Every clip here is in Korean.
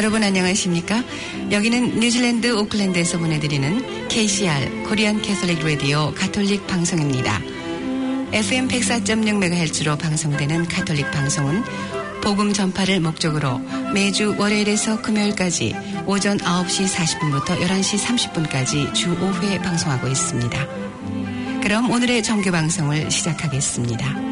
여러분 안녕하십니까? 여기는 뉴질랜드 오클랜드에서 보내드리는 KCR Korean Catholic Radio 가톨릭 방송입니다. FM 104.6MHz로 방송되는 가톨릭 방송은 복음 전파를 목적으로 매주 월요일에서 금요일까지 오전 9시 40분부터 11시 30분까지 주 5회 방송하고 있습니다. 그럼 오늘의 정규 방송을 시작하겠습니다.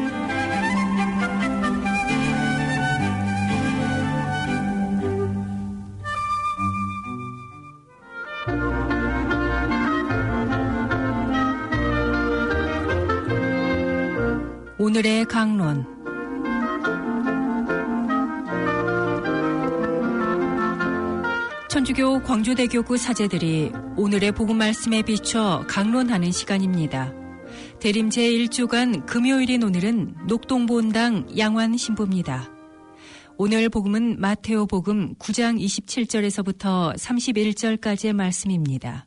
오늘의 강론 천주교 광주대교구 사제들이 오늘의 복음 말씀에 비춰 강론하는 시간입니다. 대림 제1주간 금요일인 오늘은 녹동본당 양환 신부입니다. 오늘 복음은 마테오 복음 9장 27절에서부터 31절까지의 말씀입니다.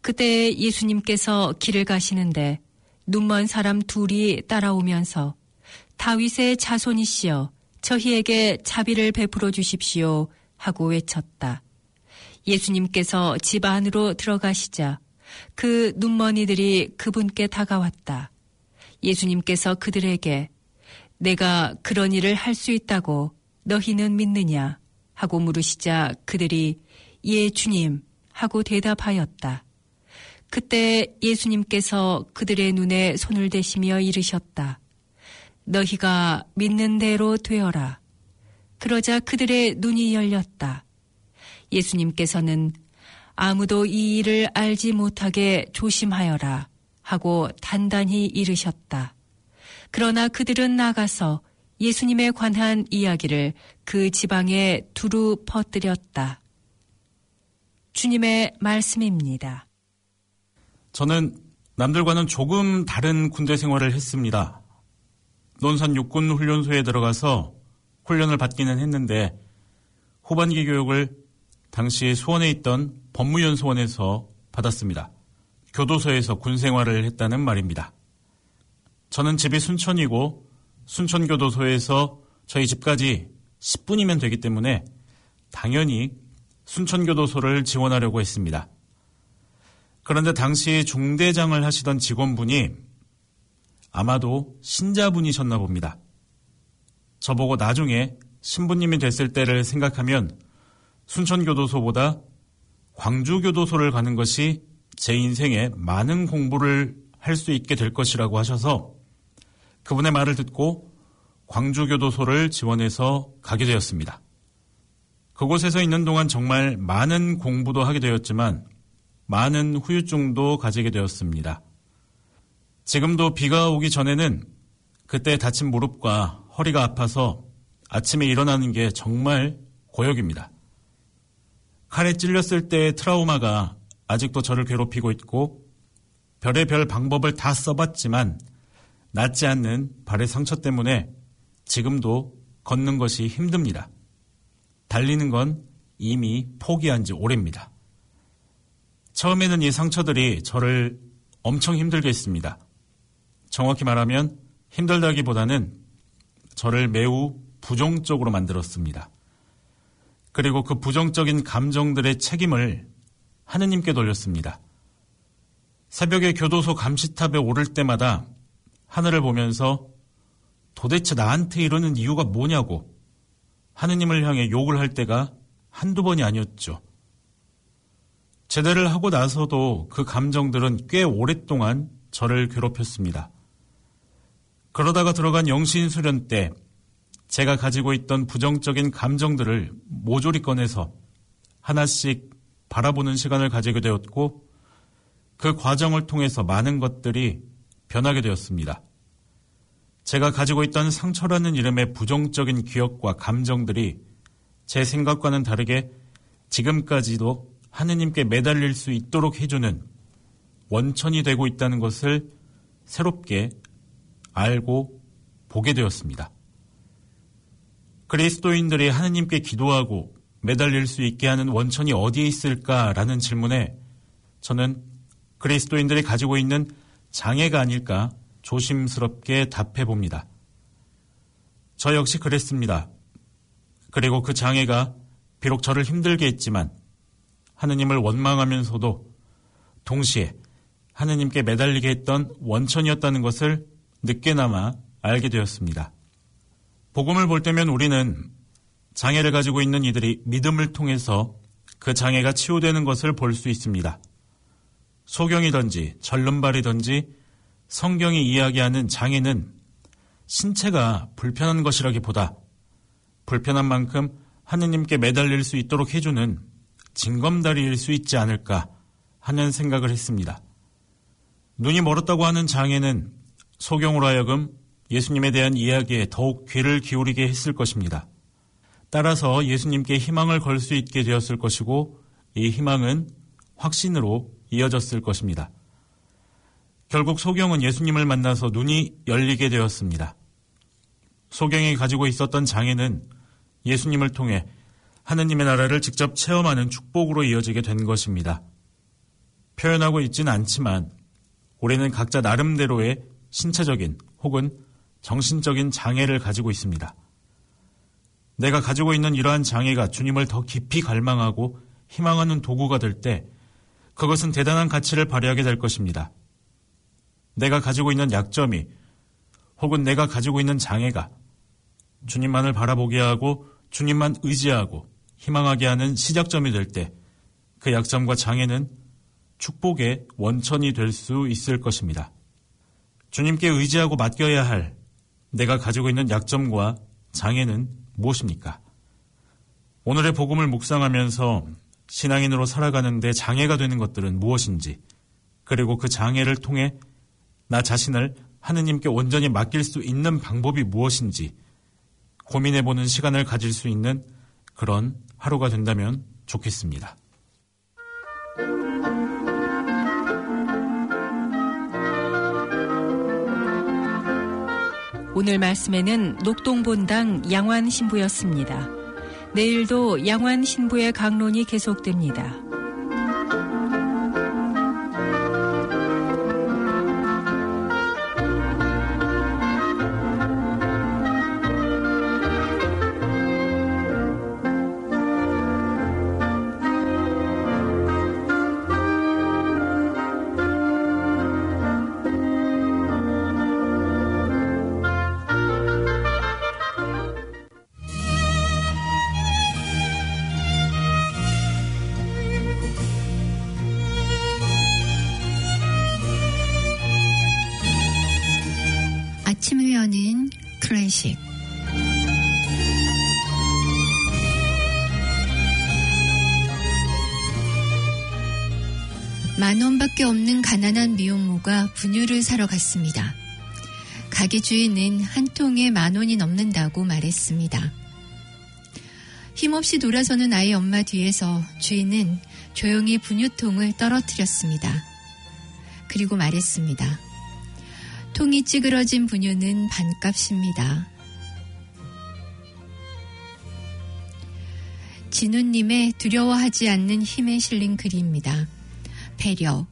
그때 예수님께서 길을 가시는데 눈먼 사람 둘이 따라오면서 다윗의 자손이시여 저희에게 자비를 베풀어 주십시오 하고 외쳤다. 예수님께서 집 안으로 들어가시자 그 눈머니들이 그분께 다가왔다. 예수님께서 그들에게 내가 그런 일을 할 수 있다고 너희는 믿느냐 하고 물으시자 그들이 예 주님 하고 대답하였다. 그때 예수님께서 그들의 눈에 손을 대시며 이르셨다. 너희가 믿는 대로 되어라. 그러자 그들의 눈이 열렸다. 예수님께서는 아무도 이 일을 알지 못하게 조심하여라 하고 단단히 이르셨다. 그러나 그들은 나가서 예수님에 관한 이야기를 그 지방에 두루 퍼뜨렸다. 주님의 말씀입니다. 저는 남들과는 조금 다른 군대 생활을 했습니다. 논산 육군 훈련소에 들어가서 훈련을 받기는 했는데 후반기 교육을 당시 수원에 있던 법무연수원에서 받았습니다. 교도소에서 군 생활을 했다는 말입니다. 저는 집이 순천이고 순천교도소에서 저희 집까지 10분이면 되기 때문에 당연히 순천교도소를 지원하려고 했습니다. 그런데 당시 중대장을 하시던 직원분이 아마도 신자분이셨나 봅니다. 저보고 나중에 신부님이 됐을 때를 생각하면 순천교도소보다 광주교도소를 가는 것이 제 인생에 많은 공부를 할 수 있게 될 것이라고 하셔서 그분의 말을 듣고 광주교도소를 지원해서 가게 되었습니다. 그곳에서 있는 동안 정말 많은 공부도 하게 되었지만 많은 후유증도 가지게 되었습니다. 지금도 비가 오기 전에는 그때 다친 무릎과 허리가 아파서 아침에 일어나는 게 정말 고역입니다. 칼에 찔렸을 때의 트라우마가 아직도 저를 괴롭히고 있고 별의별 방법을 다 써봤지만 낫지 않는 발의 상처 때문에 지금도 걷는 것이 힘듭니다. 달리는 건 이미 포기한 지 오래입니다. 처음에는 이 상처들이 저를 엄청 힘들게 했습니다. 정확히 말하면 힘들다기보다는 저를 매우 부정적으로 만들었습니다. 그리고 그 부정적인 감정들의 책임을 하느님께 돌렸습니다. 새벽에 교도소 감시탑에 오를 때마다 하늘을 보면서 도대체 나한테 이러는 이유가 뭐냐고 하느님을 향해 욕을 할 때가 한두 번이 아니었죠. 제대를 하고 나서도 그 감정들은 꽤 오랫동안 저를 괴롭혔습니다. 그러다가 들어간 영신 수련 때 제가 가지고 있던 부정적인 감정들을 모조리 꺼내서 하나씩 바라보는 시간을 가지게 되었고 그 과정을 통해서 많은 것들이 변하게 되었습니다. 제가 가지고 있던 상처라는 이름의 부정적인 기억과 감정들이 제 생각과는 다르게 지금까지도 하느님께 매달릴 수 있도록 해주는 원천이 되고 있다는 것을 새롭게 알고 보게 되었습니다. 그리스도인들이 하느님께 기도하고 매달릴 수 있게 하는 원천이 어디에 있을까라는 질문에 저는 그리스도인들이 가지고 있는 장애가 아닐까 조심스럽게 답해 봅니다. 저 역시 그랬습니다. 그리고 그 장애가 비록 저를 힘들게 했지만 하느님을 원망하면서도 동시에 하느님께 매달리게 했던 원천이었다는 것을 늦게나마 알게 되었습니다. 복음을 볼 때면 우리는 장애를 가지고 있는 이들이 믿음을 통해서 그 장애가 치유되는 것을 볼 수 있습니다. 소경이든지 절름발이든지 성경이 이야기하는 장애는 신체가 불편한 것이라기보다 불편한 만큼 하느님께 매달릴 수 있도록 해주는 징검다리일 수 있지 않을까 하는 생각을 했습니다. 눈이 멀었다고 하는 장애는 소경으로 하여금 예수님에 대한 이야기에 더욱 귀를 기울이게 했을 것입니다. 따라서 예수님께 희망을 걸 수 있게 되었을 것이고 이 희망은 확신으로 이어졌을 것입니다. 결국 소경은 예수님을 만나서 눈이 열리게 되었습니다. 소경이 가지고 있었던 장애는 예수님을 통해 하느님의 나라를 직접 체험하는 축복으로 이어지게 된 것입니다. 표현하고 있지는 않지만 우리는 각자 나름대로의 신체적인 혹은 정신적인 장애를 가지고 있습니다. 내가 가지고 있는 이러한 장애가 주님을 더 깊이 갈망하고 희망하는 도구가 될 때 그것은 대단한 가치를 발휘하게 될 것입니다. 내가 가지고 있는 약점이 혹은 내가 가지고 있는 장애가 주님만을 바라보게 하고 주님만 의지하고 희망하게 하는 시작점이 될 때 그 약점과 장애는 축복의 원천이 될 수 있을 것입니다. 주님께 의지하고 맡겨야 할 내가 가지고 있는 약점과 장애는 무엇입니까? 오늘의 복음을 묵상하면서 신앙인으로 살아가는데 장애가 되는 것들은 무엇인지, 그리고 그 장애를 통해 나 자신을 하느님께 온전히 맡길 수 있는 방법이 무엇인지 고민해보는 시간을 가질 수 있는 그런 하루가 된다면 좋겠습니다. 오늘 말씀에는 녹동본당 양환 신부였습니다. 내일도 양환 신부의 강론이 계속됩니다. 만 원밖에 없는 가난한 미혼모가 분유를 사러 갔습니다. 가게 주인은 한 통에 만 원이 넘는다고 말했습니다. 힘없이 돌아서는 아이 엄마 뒤에서 주인은 조용히 분유통을 떨어뜨렸습니다. 그리고 말했습니다. 통이 찌그러진 분유는 반값입니다. 진우님의 두려워하지 않는 힘에 실린 글입니다. 배려.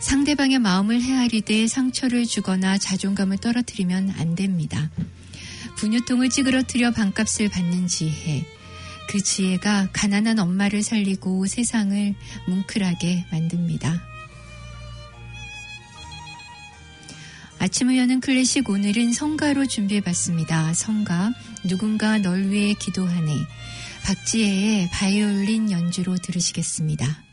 상대방의 마음을 헤아리되 상처를 주거나 자존감을 떨어뜨리면 안 됩니다. 분유통을 찌그러뜨려 반값을 받는 지혜. 그 지혜가 가난한 엄마를 살리고 세상을 뭉클하게 만듭니다. 아침을 여는 클래식 오늘은 성가로 준비해봤습니다. 성가 누군가 널 위해 기도하네 박지혜의 바이올린 연주로 들으시겠습니다.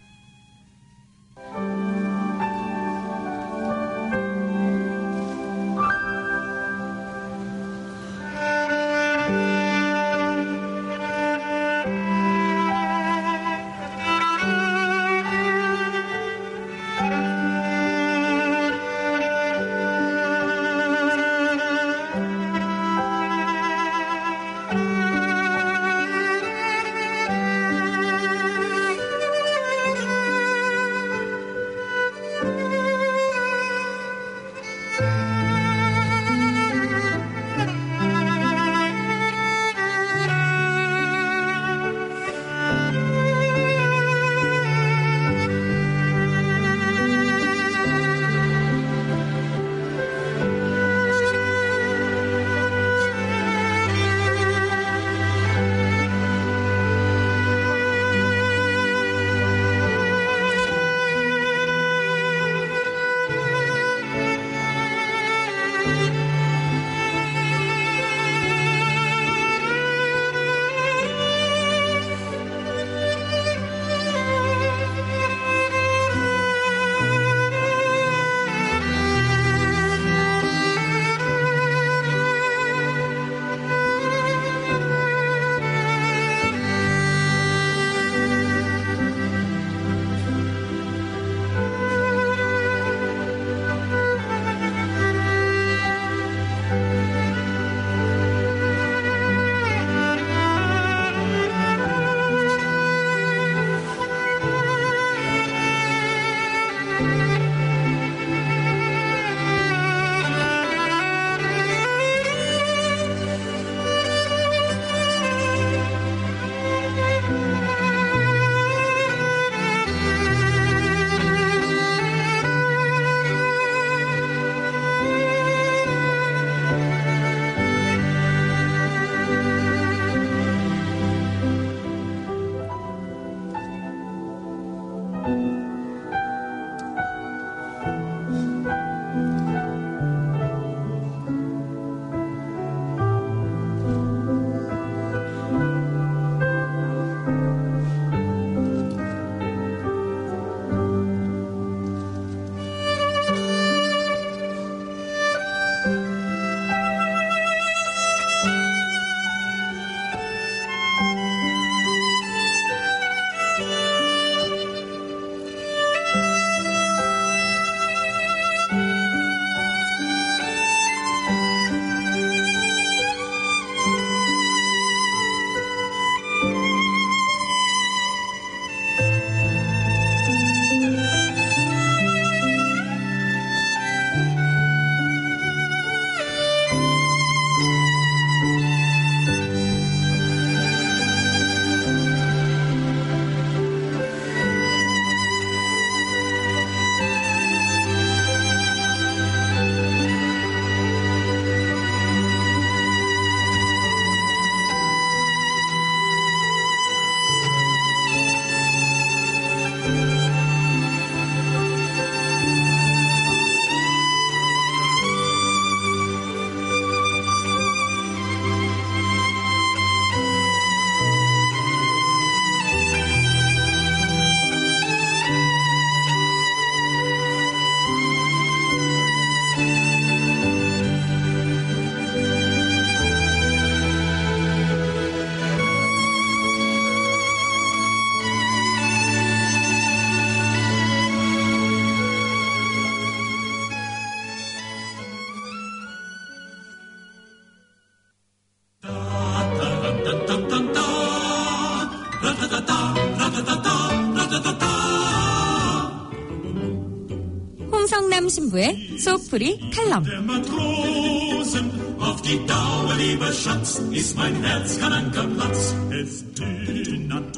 소프리 칼럼.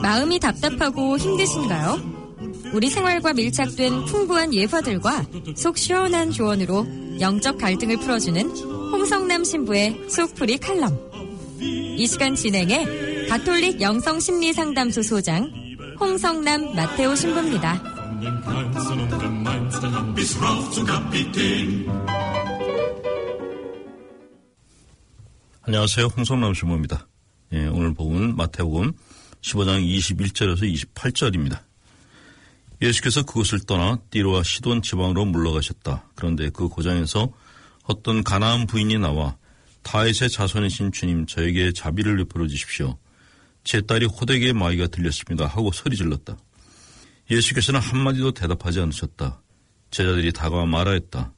마음이 답답하고 힘드신가요? 우리 생활과 밀착된 풍부한 예화들과 속 시원한 조언으로 영적 갈등을 풀어주는 홍성남 신부의 소프리 칼럼. 이 시간 진행해 가톨릭 영성심리상담소 소장 홍성남 마테오 신부입니다. 안녕하세요. 홍성남 신부입니다. 예, 오늘 복음은 마태복음 15장 21절에서 28절입니다. 예수께서 그곳을 떠나 띠로와 시돈 지방으로 물러가셨다. 그런데 그 고장에서 어떤 가나안 부인이 나와 다윗의 자손이신 주님 저에게 자비를 베풀어 주십시오. 제 딸이 호되게 마이가 들렸습니다. 하고 소리 질렀다. 예수께서는 한마디도 대답하지 않으셨다. 제자들이 다가와 말하였다.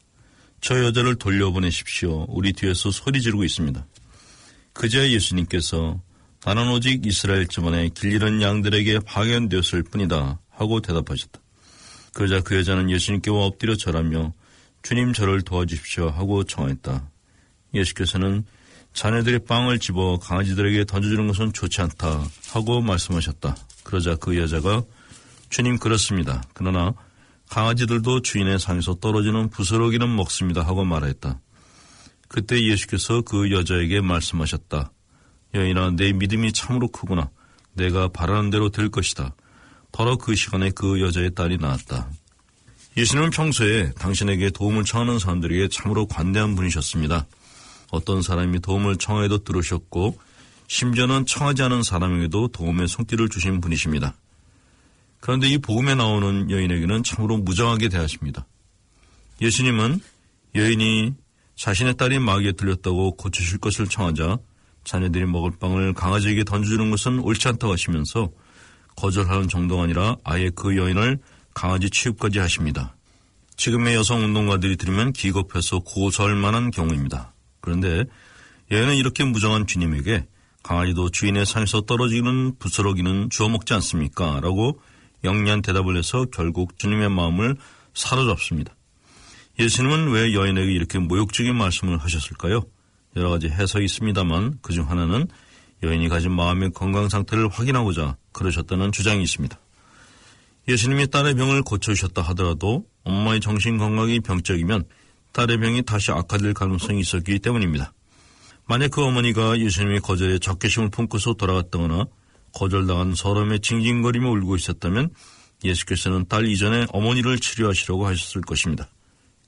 저 여자를 돌려보내십시오. 우리 뒤에서 소리 지르고 있습니다. 그제야 예수님께서 나는 오직 이스라엘 집안에 길 잃은 양들에게 파견되었을 뿐이다. 하고 대답하셨다. 그러자 그 여자는 예수님께 엎드려 절하며 주님 저를 도와주십시오 하고 청했다. 예수께서는 자네들의 빵을 집어 강아지들에게 던져주는 것은 좋지 않다 하고 말씀하셨다. 그러자 그 여자가 주님 그렇습니다. 그러나 강아지들도 주인의 상에서 떨어지는 부스러기는 먹습니다 하고 말했다. 그때 예수께서 그 여자에게 말씀하셨다. 여인아 내 믿음이 참으로 크구나. 내가 바라는 대로 될 것이다. 바로 그 시간에 그 여자의 딸이 나왔다. 예수님은 평소에 당신에게 도움을 청하는 사람들에게 참으로 관대한 분이셨습니다. 어떤 사람이 도움을 청해도 들으셨고 심지어는 청하지 않은 사람에게도 도움의 손길을 주신 분이십니다. 그런데 이 복음에 나오는 여인에게는 참으로 무정하게 대하십니다. 예수님은 여인이 자신의 딸이 마귀에 들렸다고 고치실 것을 청하자 자녀들이 먹을 빵을 강아지에게 던져주는 것은 옳지 않다고 하시면서 거절하는 정도가 아니라 아예 그 여인을 강아지 취급까지 하십니다. 지금의 여성 운동가들이 들으면 기겁해서 고소할 만한 경우입니다. 그런데 여인은 이렇게 무정한 주님에게 강아지도 주인의 상에서 떨어지는 부스러기는 주워 먹지 않습니까? 라고 영리한 대답을 해서 결국 주님의 마음을 사로잡습니다. 예수님은 왜 여인에게 이렇게 모욕적인 말씀을 하셨을까요? 여러 가지 해석이 있습니다만 그중 하나는 여인이 가진 마음의 건강 상태를 확인하고자 그러셨다는 주장이 있습니다. 예수님이 딸의 병을 고쳐주셨다 하더라도 엄마의 정신 건강이 병적이면 딸의 병이 다시 악화될 가능성이 있었기 때문입니다. 만약 그 어머니가 예수님의 거절에 적개심을 품고서 돌아갔다거나 거절당한 서름에 징징거리며 울고 있었다면 예수께서는 딸 이전에 어머니를 치료하시려고 하셨을 것입니다.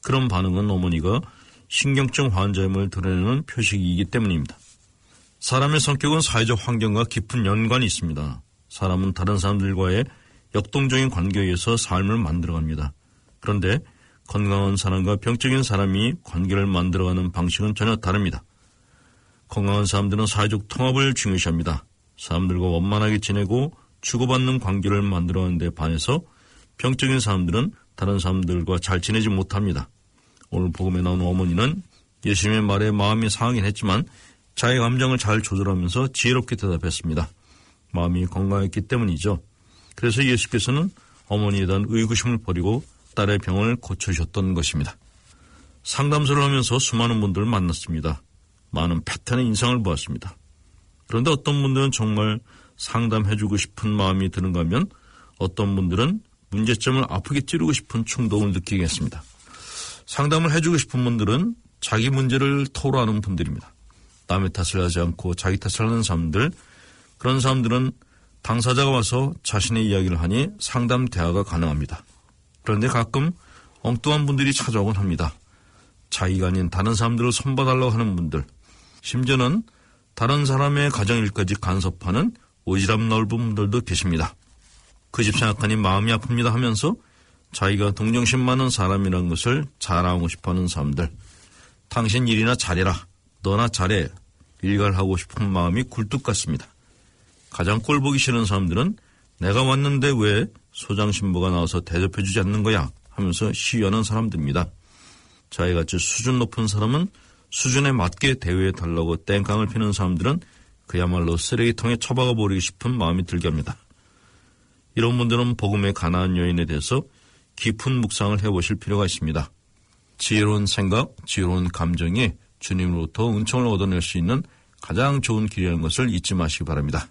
그런 반응은 어머니가 신경증 환자임을 드러내는 표식이기 때문입니다. 사람의 성격은 사회적 환경과 깊은 연관이 있습니다. 사람은 다른 사람들과의 역동적인 관계에 의해서 삶을 만들어갑니다. 그런데 건강한 사람과 병적인 사람이 관계를 만들어가는 방식은 전혀 다릅니다. 건강한 사람들은 사회적 통합을 중요시합니다. 사람들과 원만하게 지내고 주고받는 관계를 만들어가는 데 반해서 병적인 사람들은 다른 사람들과 잘 지내지 못합니다. 오늘 복음에 나오는 어머니는 예수님의 말에 마음이 상하긴 했지만 자의 감정을 잘 조절하면서 지혜롭게 대답했습니다. 마음이 건강했기 때문이죠. 그래서 예수께서는 어머니에 대한 의구심을 버리고 딸의 병을 고쳐주셨던 것입니다. 상담소를 하면서 수많은 분들을 만났습니다. 많은 패턴의 인상을 보았습니다. 그런데 어떤 분들은 정말 상담해주고 싶은 마음이 드는가 하면 어떤 분들은 문제점을 아프게 찌르고 싶은 충동을 느끼게 했습니다. 상담을 해주고 싶은 분들은 자기 문제를 토로하는 분들입니다. 남의 탓을 하지 않고 자기 탓을 하는 사람들, 그런 사람들은 당사자가 와서 자신의 이야기를 하니 상담 대화가 가능합니다. 그런데 가끔 엉뚱한 분들이 찾아오곤 합니다. 자기가 아닌 다른 사람들을 손봐달라고 하는 분들, 심지어는 다른 사람의 가정일까지 간섭하는 오지랖 넓은 분들도 계십니다. 그 집 생각하니 마음이 아픕니다 하면서 자기가 동정심 많은 사람이라는 것을 자랑하고 싶어하는 사람들, 당신 일이나 잘해라. 너나 잘해 일갈하고 싶은 마음이 굴뚝 같습니다. 가장 꼴 보기 싫은 사람들은 내가 왔는데 왜 소장 신부가 나와서 대접해주지 않는 거야 하면서 시위하는 사람들입니다. 자기같이 수준 높은 사람은 수준에 맞게 대우해 달라고 땡깡을 피는 사람들은 그야말로 쓰레기통에 처박아 버리고 싶은 마음이 들게 합니다. 이런 분들은 복음의 가난한 여인에 대해서 깊은 묵상을 해보실 필요가 있습니다. 지혜로운 생각, 지혜로운 감정이 주님으로부터 은총을 얻어낼 수 있는 가장 좋은 길이라는 것을 잊지 마시기 바랍니다.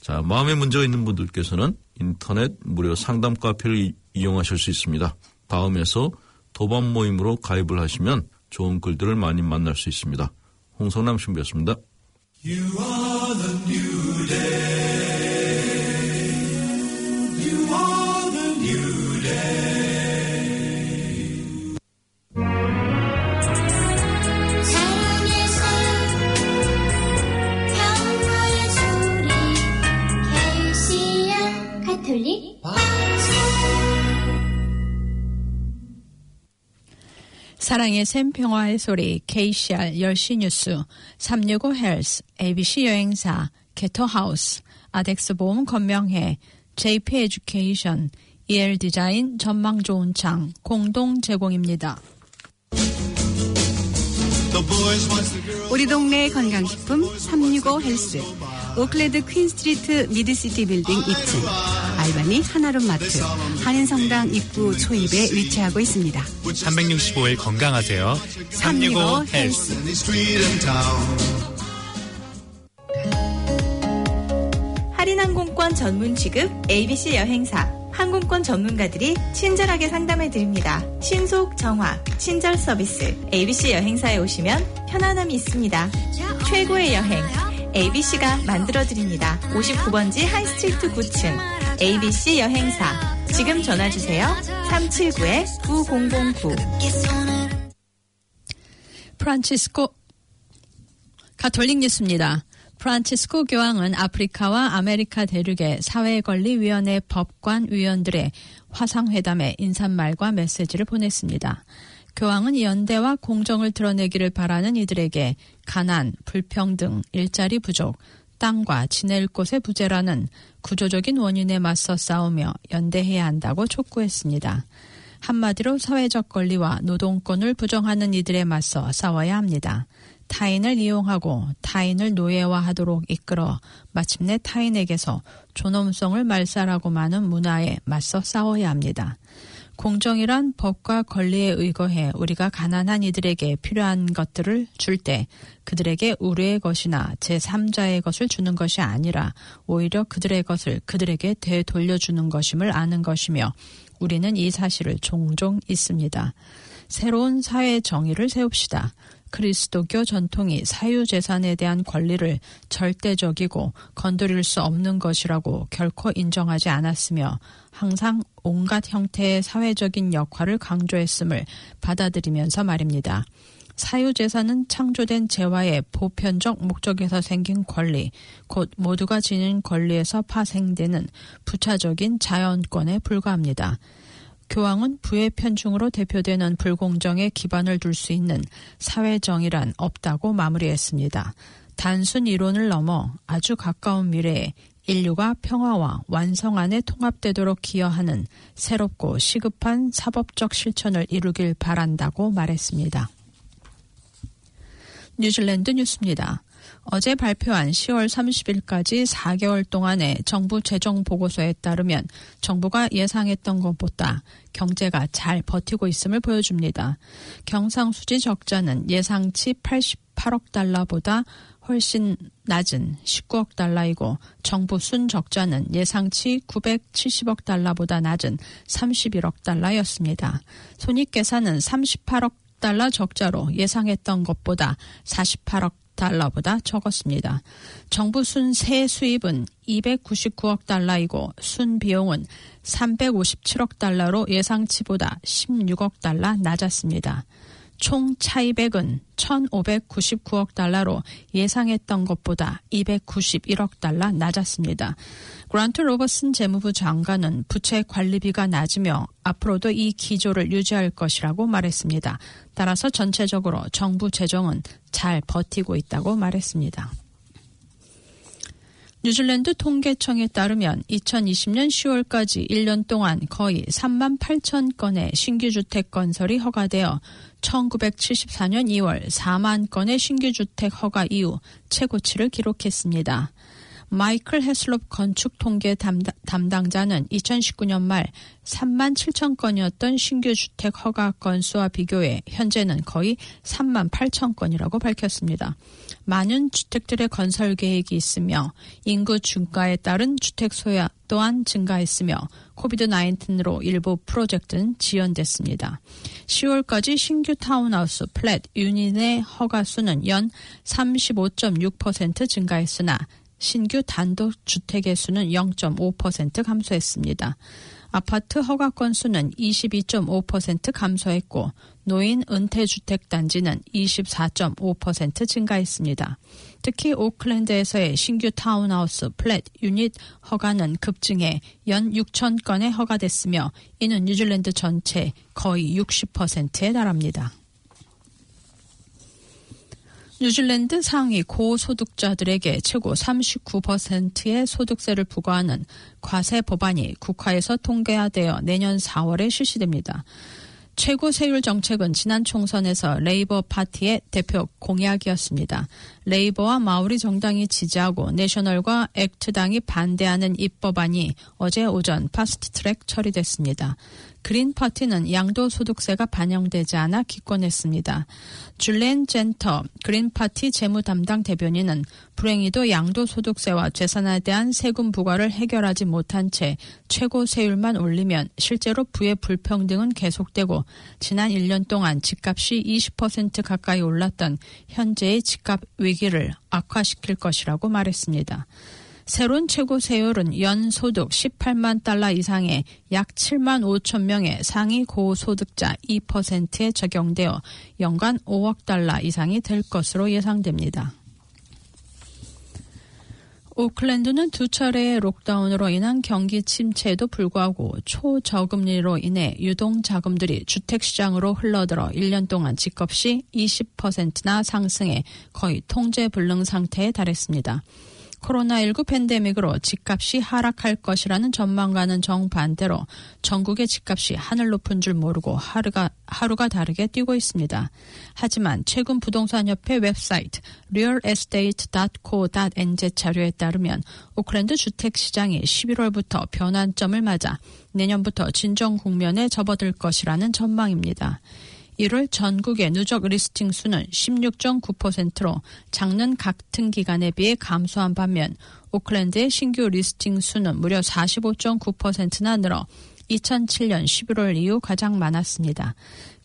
자, 마음에 문제가 있는 분들께서는 인터넷 무료 상담 카페를 이용하실 수 있습니다. 다음에서 도반 모임으로 가입을 하시면 좋은 글들을 많이 만날 수 있습니다. 홍성남 신부였습니다. 사랑의 샘 평화의 소리 KCR 10시 뉴스 365 헬스 ABC 여행사 게터하우스 아덱스 보험 건명회 JP 에듀케이션 EL 디자인 전망 좋은 창 공동 제공입니다. 우리 동네 건강식품 365 헬스 오클랜드 퀸스트리트 미드시티 빌딩 2층 알바니 하나룸 마트 한인성당 입구 초입에 위치하고 있습니다. 365일 건강하세요. 365 헬스 할인항공권 전문 취급 ABC 여행사 항공권 전문가들이 친절하게 상담해 드립니다. 신속, 정확, 친절 서비스. ABC 여행사에 오시면 편안함이 있습니다. 최고의 여행. ABC가 만들어 드립니다. 59번지 하이스트리트 9층. ABC 여행사. 지금 전화 주세요. 379-9009. 프란치스코 가톨릭 뉴스입니다. 프란치스코 교황은 아프리카와 아메리카 대륙의 사회권리위원회 법관 위원들의 화상회담에 인사말과 메시지를 보냈습니다. 교황은 연대와 공정을 드러내기를 바라는 이들에게 가난, 불평등, 일자리 부족, 땅과 지낼 곳의 부재라는 구조적인 원인에 맞서 싸우며 연대해야 한다고 촉구했습니다. 한마디로 사회적 권리와 노동권을 부정하는 이들에 맞서 싸워야 합니다. 타인을 이용하고 타인을 노예화하도록 이끌어 마침내 타인에게서 존엄성을 말살하고 마는 문화에 맞서 싸워야 합니다. 공정이란 법과 권리에 의거해 우리가 가난한 이들에게 필요한 것들을 줄 때 그들에게 우리의 것이나 제3자의 것을 주는 것이 아니라 오히려 그들의 것을 그들에게 되돌려주는 것임을 아는 것이며 우리는 이 사실을 종종 있습니다. 새로운 사회 정의를 세웁시다. 그리스도교 전통이 사유재산에 대한 권리를 절대적이고 건드릴 수 없는 것이라고 결코 인정하지 않았으며 항상 온갖 형태의 사회적인 역할을 강조했음을 받아들이면서 말입니다. 사유재산은 창조된 재화의 보편적 목적에서 생긴 권리, 곧 모두가 지닌 권리에서 파생되는 부차적인 자연권에 불과합니다. 교황은 부의 편중으로 대표되는 불공정에 기반을 둘 수 있는 사회정의란 없다고 마무리했습니다. 단순 이론을 넘어 아주 가까운 미래에 인류가 평화와 완성 안에 통합되도록 기여하는 새롭고 시급한 사법적 실천을 이루길 바란다고 말했습니다. 뉴질랜드 뉴스입니다. 어제 발표한 10월 30일까지 4개월 동안의 정부 재정 보고서에 따르면 정부가 예상했던 것보다 경제가 잘 버티고 있음을 보여줍니다. 경상수지 적자는 예상치 88억 달러보다 훨씬 낮은 19억 달러이고 정부 순적자는 예상치 970억 달러보다 낮은 31억 달러였습니다. 손익 계산은 38억 달러 적자로 예상했던 것보다 48억 달러보다 적었습니다. 정부 순 세 수입은 299억 달러이고 순 비용은 357억 달러로 예상치보다 16억 달러 낮았습니다. 총 차입액은 1,599억 달러로 예상했던 것보다 291억 달러 낮았습니다. 그란트 로버슨 재무부 장관은 부채 관리비가 낮으며 앞으로도 이 기조를 유지할 것이라고 말했습니다. 따라서 전체적으로 정부 재정은 잘 버티고 있다고 말했습니다. 뉴질랜드 통계청에 따르면 2020년 10월까지 1년 동안 거의 3만 8천 건의 신규 주택 건설이 허가되어 1974년 2월 4만 건의 신규 주택 허가 이후 최고치를 기록했습니다. 마이클 헤슬롭 건축 통계 담당자는 2019년 말 3만 7천 건이었던 신규 주택 허가 건수와 비교해 현재는 거의 3만 8천 건이라고 밝혔습니다. 많은 주택들의 건설 계획이 있으며 인구 증가에 따른 주택 수요 또한 증가했으며 Covid 19으로 일부 프로젝트는 지연됐습니다. 10월까지 신규 타운하우스 flat unit의 허가 수는 연 35.6% 증가했으나 신규 단독 주택의 수는 0.5% 감소했습니다. 아파트 허가 건수는 22.5% 감소했고 노인 은퇴주택 단지는 24.5% 증가했습니다. 특히 오클랜드에서의 신규 타운하우스 flat unit 허가는 급증해 연 6천 건에 허가됐으며 이는 뉴질랜드 전체 거의 60%에 달합니다. 뉴질랜드 상위 고소득자들에게 최고 39%의 소득세를 부과하는 과세 법안이 국회에서 통과되어 내년 4월에 실시됩니다. 최고 세율 정책은 지난 총선에서 레이버 파티의 대표 공약이었습니다. Labour와 마오리 정당이 지지하고 National과 ACT당이 반대하는 입법안이 어제 오전 fast track 처리됐습니다. Green Party는 양도소득세가 반영되지 않아 기권했습니다. 줄렌 젠터 그린 파티 재무 담당 대변인은 불행히도 양도소득세와 재산에 대한 세금 부과를 해결하지 못한 채 최고 세율만 올리면 실제로 부의 불평등은 계속되고 지난 1년 동안 집값이 20% 가까이 올랐던 현재의 집값 위기를 악화시킬 것이라고 말했습니다. 새로운 최고 세율은 연 소득 18만 달러 이상의 약 7만 5천 명의 상위 고소득자 2%에 적용되어 연간 5억 달러 이상이 될 것으로 예상됩니다. 오클랜드는 두 차례의 록다운으로 인한 경기 침체에도 불구하고 초저금리로 인해 유동 자금들이 주택시장으로 흘러들어 1년 동안 집값이 20%나 상승해 거의 통제 불능 상태에 달했습니다. 코로나19 팬데믹으로 집값이 하락할 것이라는 전망과는 정반대로 전국의 집값이 하늘 높은 줄 모르고 하루가, 하루가 다르게 뛰고 있습니다. 하지만 최근 부동산협회 웹사이트 realestate.co.nz 자료에 따르면 오클랜드 주택시장이 11월부터 변환점을 맞아 내년부터 진정 국면에 접어들 것이라는 전망입니다. 1월 전국의 누적 listing 수는 16.9%로 작년 같은 기간에 비해 감소한 반면 오클랜드의 신규 listing 수는 무려 45.9%나 늘어 2007년 11월 이후 가장 많았습니다.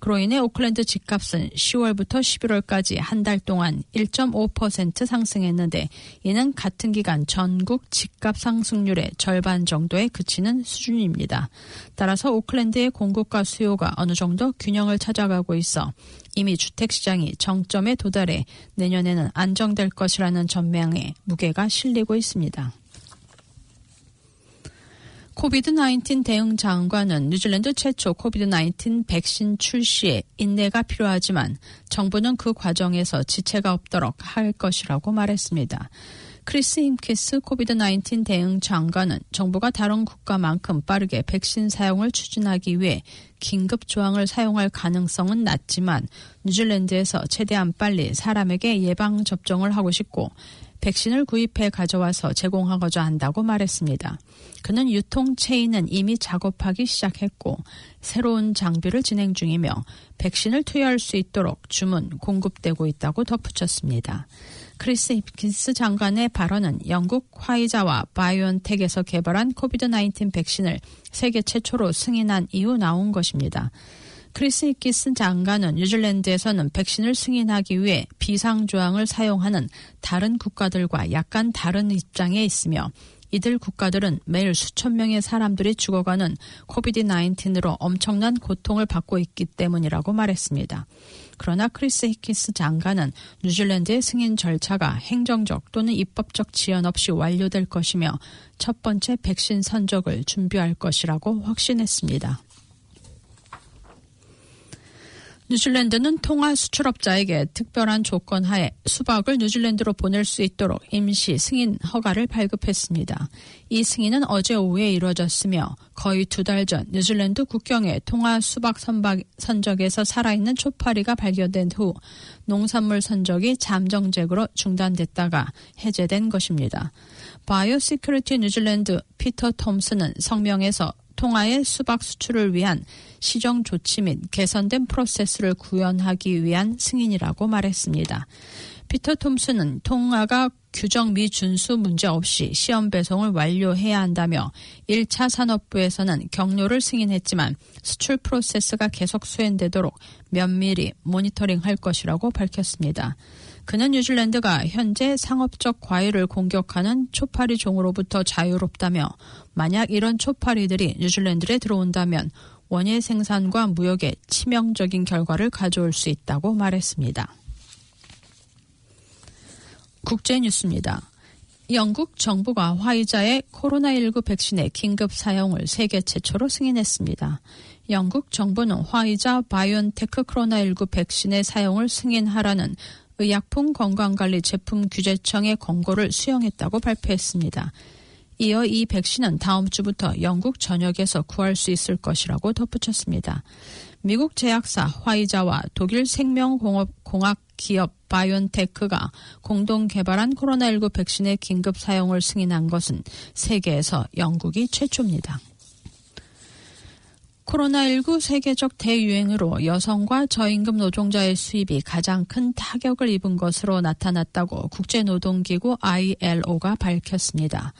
그로 인해 오클랜드 집값은 10월부터 11월까지 한 달 동안 1.5% 상승했는데 이는 같은 기간 전국 집값 상승률의 절반 정도에 그치는 수준입니다. 따라서 오클랜드의 공급과 수요가 어느 정도 균형을 찾아가고 있어 이미 주택 시장이 정점에 도달해 내년에는 안정될 것이라는 전망에 무게가 실리고 있습니다. Covid 19 대응 장관은 뉴질랜드 최초 Covid 19 백신 출시에 인내가 필요하지만 정부는 그 과정에서 지체가 없도록 할 것이라고 말했습니다. 크리스 힙킨스 Covid 19 대응 장관은 정부가 다른 국가만큼 빠르게 백신 사용을 추진하기 위해 긴급 조항을 사용할 가능성은 낮지만 뉴질랜드에서 최대한 빨리 사람에게 예방 접종을 하고 싶고 백신을 구입해 가져와서 제공하고자 한다고 말했습니다. 그는 유통 체인은 이미 작업하기 시작했고 새로운 장비를 진행 중이며 백신을 투여할 수 있도록 주문 공급되고 있다고 덧붙였습니다. 크리스 힙킨스 장관의 발언은 영국 화이자와 바이온텍에서 개발한 Covid-19 백신을 세계 최초로 승인한 이후 나온 것입니다. 크리스 힙킨스 장관은 뉴질랜드에서는 백신을 승인하기 위해 비상조항을 사용하는 다른 국가들과 약간 다른 입장에 있으며 이들 국가들은 매일 수천 명의 사람들이 죽어가는 Covid-19으로 엄청난 고통을 받고 있기 때문이라고 말했습니다. 그러나 크리스 힙킨스 장관은 뉴질랜드의 승인 절차가 행정적 또는 입법적 지연 없이 완료될 것이며 첫 번째 백신 선적을 준비할 것이라고 확신했습니다. 뉴질랜드는 통가 수출업자에게 특별한 조건 하에 수박을 뉴질랜드로 보낼 수 있도록 임시 승인 허가를 발급했습니다. 이 승인은 어제 오후에 이루어졌으며 거의 두 달 전 뉴질랜드 국경에 통가 수박 선박, 선적에서 살아있는 초파리가 발견된 후 농산물 선적이 잠정적으로 중단됐다가 해제된 것입니다. Biosecurity 뉴질랜드 피터 톰슨은 성명에서 통가의 수박 수출을 위한 시정 조치 및 개선된 프로세스를 구현하기 위한 승인이라고 말했습니다. 피터 톰슨은 통화가 규정 미준수 문제 없이 시험 배송을 완료해야 한다며 1차 산업부에서는 경로를 승인했지만 수출 프로세스가 계속 수행되도록 면밀히 모니터링 할 것이라고 밝혔습니다. 그는 뉴질랜드가 현재 상업적 과일을 공격하는 초파리 종으로부터 자유롭다며 만약 이런 초파리들이 뉴질랜드에 들어온다면 원예 생산과 무역에 치명적인 결과를 가져올 수 있다고 말했습니다. 국제 뉴스입니다. 영국 정부가 화이자의 코로나19 백신의 긴급 사용을 세계 최초로 승인했습니다. 영국 정부는 화이자 바이온테크 코로나19 백신의 사용을 승인하라는 의약품 건강관리 제품 규제청의 권고를 수용했다고 발표했습니다. 이어 이 백신은 다음 주부터 영국 전역에서 구할 수 있을 것이라고 덧붙였습니다. 미국 제약사 화이자와 독일 생명공학 기업 바이온테크가 공동 개발한 코로나19 백신의 긴급 사용을 승인한 것은 세계에서 영국이 최초입니다. 코로나19 세계적 대유행으로 여성과 저임금 노동자의 수입이 가장 큰 타격을 입은 것으로 나타났다고 국제노동기구 ILO가 밝혔습니다.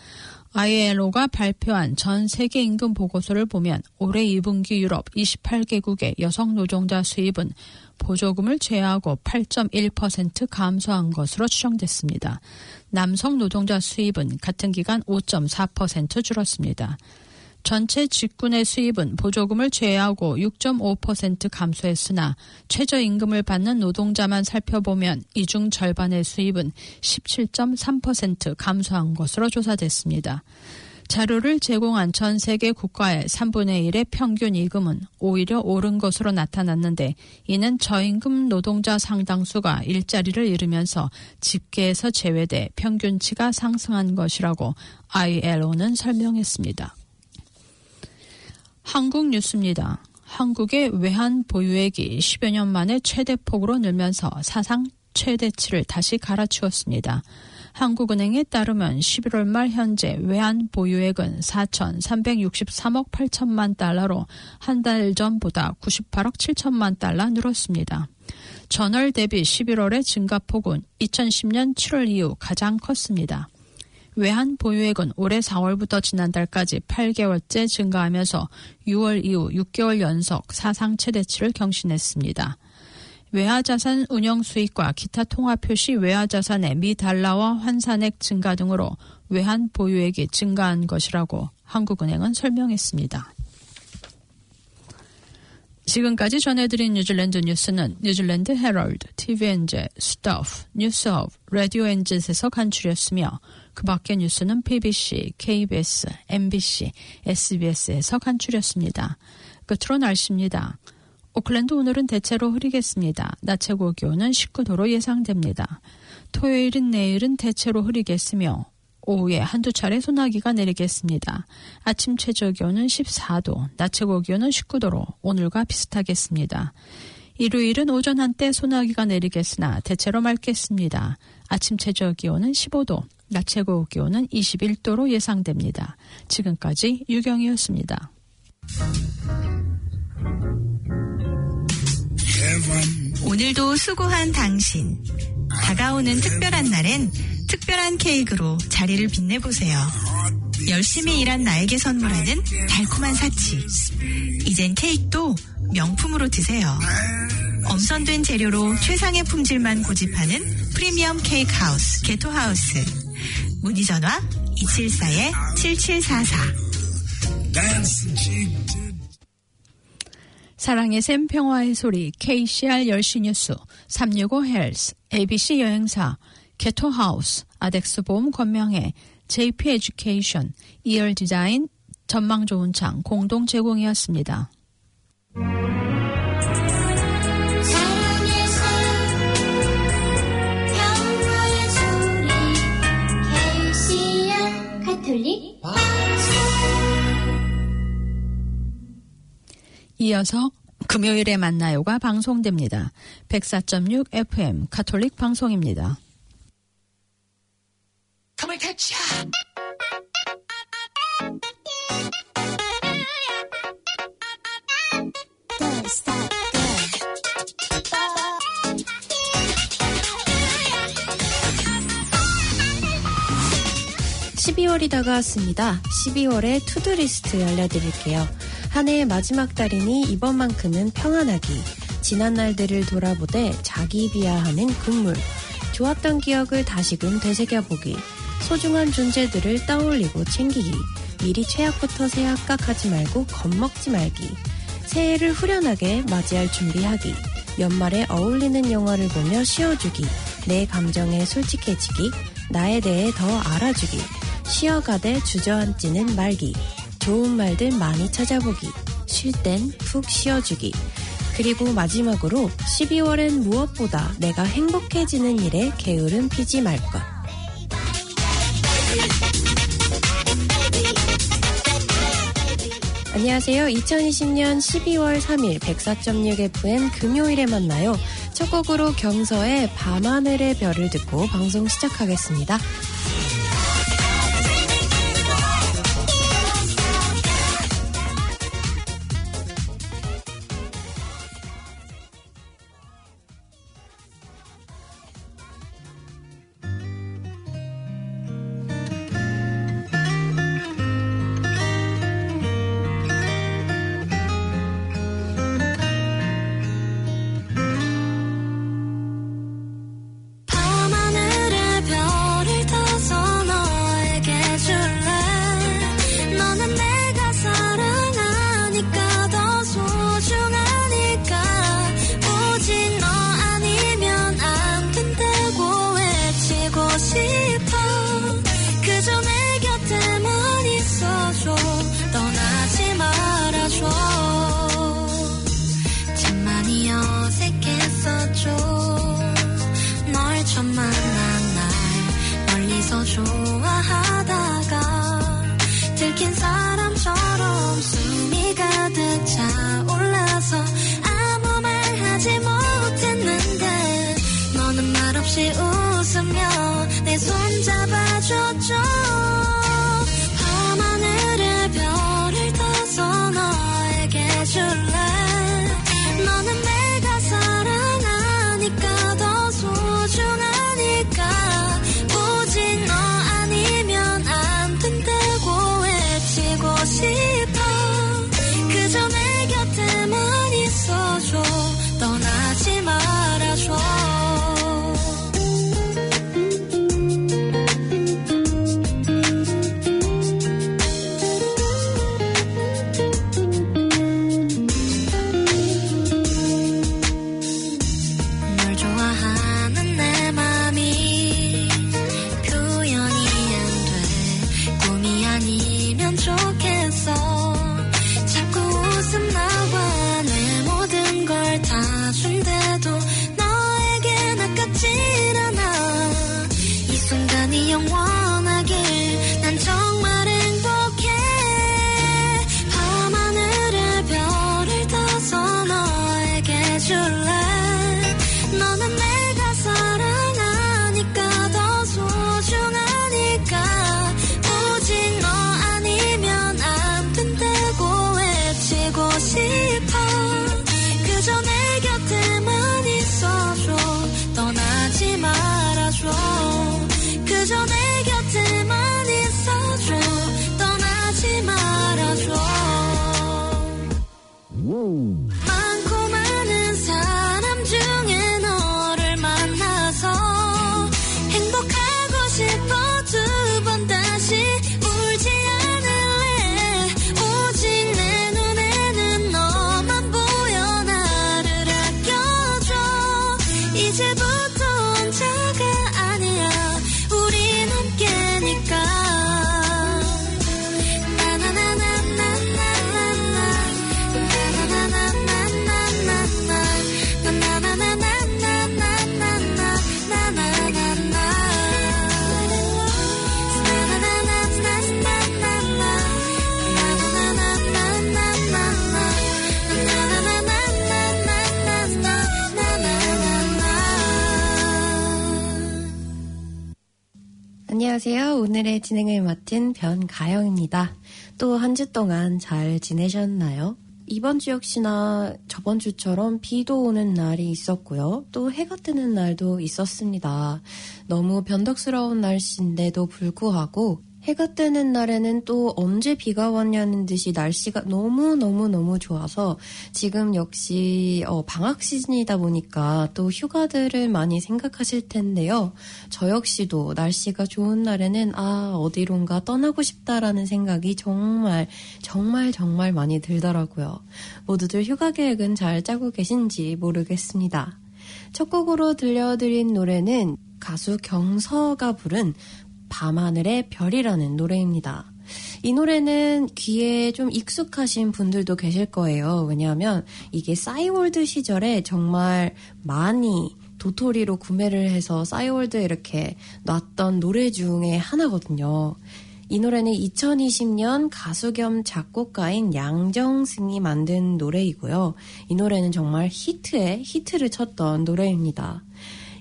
ILO가 발표한 전 세계 임금 보고서를 보면 올해 2분기 유럽 28개국의 여성 노동자 수입은 보조금을 제외하고 8.1% 감소한 것으로 추정됐습니다. 남성 노동자 수입은 같은 기간 5.4% 줄었습니다. 전체 직군의 수입은 보조금을 제외하고 6.5% 감소했으나 최저임금을 받는 노동자만 살펴보면 이 중 절반의 수입은 17.3% 감소한 것으로 조사됐습니다. 자료를 제공한 전 세계 국가의 3분의 1의 평균 임금은 오히려 오른 것으로 나타났는데 이는 저임금 노동자 상당수가 일자리를 잃으면서 집계에서 제외돼 평균치가 상승한 것이라고 ILO는 설명했습니다. 한국 뉴스입니다. 한국의 외환 보유액이 10여 년 만에 최대폭으로 늘면서 사상 최대치를 다시 갈아치웠습니다. 한국은행에 따르면 11월 말 현재 외환 보유액은 4,363억 8천만 달러로 한 달 전보다 98억 7천만 달러 늘었습니다. 전월 대비 11월의 증가폭은 2010년 7월 이후 가장 컸습니다. 외환 보유액은 올해 4월부터 지난달까지 8개월째 증가하면서 6월 이후 6개월 연속 사상 최대치를 경신했습니다. 외화자산 운영 수익과 기타 통화 표시 외화자산의 미 달러화 환산액 증가 등으로 외환 보유액이 증가한 것이라고 한국은행은 설명했습니다. 지금까지 전해드린 뉴질랜드 뉴스는 뉴질랜드 헤럴드, TVNZ, Stuff, Newshub, 라디오 NZ에서 간추렸으며 그 밖의 뉴스는 BBC, KBS, MBC, SBS에서 간추렸습니다. 끝으로 날씨입니다. 오클랜드 오늘은 대체로 흐리겠습니다. 낮 최고 기온은 19도로 예상됩니다. 토요일인 내일은 대체로 흐리겠으며 오후에 한두 차례 소나기가 내리겠습니다. 아침 최저 기온은 14도, 낮 최고 기온은 19도로 오늘과 비슷하겠습니다. 일요일은 오전 한때 소나기가 내리겠으나 대체로 맑겠습니다. 아침 최저 기온은 15도, 낮 최고 기온은 21도로 예상됩니다. 지금까지 유경이었습니다. 오늘도 수고한 당신. 다가오는 특별한 날엔 특별한 케이크로 자리를 빛내보세요. 열심히 일한 나에게 선물하는 달콤한 사치. 이젠 케이크도 명품으로 드세요. 엄선된 재료로 최상의 품질만 고집하는 프리미엄 케이크 하우스, 게토 하우스. 문의 전화 274-7744. 사랑의 샘 평화의 소리 KCR 10시 뉴스 365 Health ABC 여행사 게토하우스 아덱스 보험 건명회 JP Education 이얼 디자인 전망 좋은 창 공동 제공이었습니다. 가톨릭 이어서 금요일에 만나요가 방송됩니다. 104.6 FM 가톨릭 방송입니다. Come and catch ya! 12월이 다가왔습니다. 12월의 to-do list 알려드릴게요. 한 해의 마지막 달이니 이번만큼은 평안하기. 지난 날들을 돌아보되 자기 비하는 금물. 좋았던 기억을 다시금 되새겨보기. 소중한 존재들을 떠올리고 챙기기. 미리 최악부터 생각하지 말고 겁먹지 말기. 새해를 후련하게 맞이할 준비하기. 연말에 어울리는 영화를 보며 쉬어주기. 내 감정에 솔직해지기. 나에 대해 더 알아주기. 쉬어가되 주저앉지는 말기. 좋은 말들 많이 찾아보기. 쉴 땐 푹 쉬어주기. 그리고 마지막으로 12월엔 무엇보다 내가 행복해지는 일에 게으름 피지 말 것. 안녕하세요. 2020년 12월 3일 104.6FM 금요일에 만나요. 첫 곡으로 경서의 밤하늘의 별을 듣고 방송 시작하겠습니다. 오늘의 진행을 맡은 변가영입니다. 또 한 주 동안 잘 지내셨나요? 이번 주 역시나 저번 주처럼 비도 오는 날이 있었고요. 또 해가 뜨는 날도 있었습니다. 너무 변덕스러운 날씨인데도 불구하고 해가 뜨는 날에는 또 언제 비가 왔냐는 듯이 날씨가 너무너무너무 좋아서 지금 역시 어, 방학 시즌이다 보니까 또 휴가들을 많이 생각하실 텐데요. 저 역시도 날씨가 좋은 날에는 아, 어디론가 떠나고 싶다라는 생각이 정말, 정말, 정말 많이 들더라고요. 모두들 휴가 계획은 잘 짜고 계신지 모르겠습니다. 첫 곡으로 들려드린 노래는 가수 경서가 부른 밤하늘의 별이라는 노래입니다. 이 노래는 귀에 좀 익숙하신 분들도 계실 거예요. 왜냐하면 이게 싸이월드 시절에 정말 많이 도토리로 구매를 해서 싸이월드에 이렇게 놨던 노래 중에 하나거든요. 이 노래는 2020년 가수 겸 작곡가인 양정승이 만든 노래이고요. 이 노래는 정말 히트에 히트를 쳤던 노래입니다.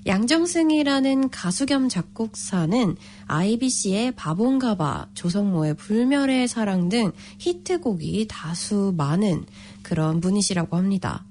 양정승이라는 가수 겸 작곡사는 IBC의 바본가바, 조성모의 불멸의 사랑 등 히트곡이 다수 많은 그런 분이시라고 합니다.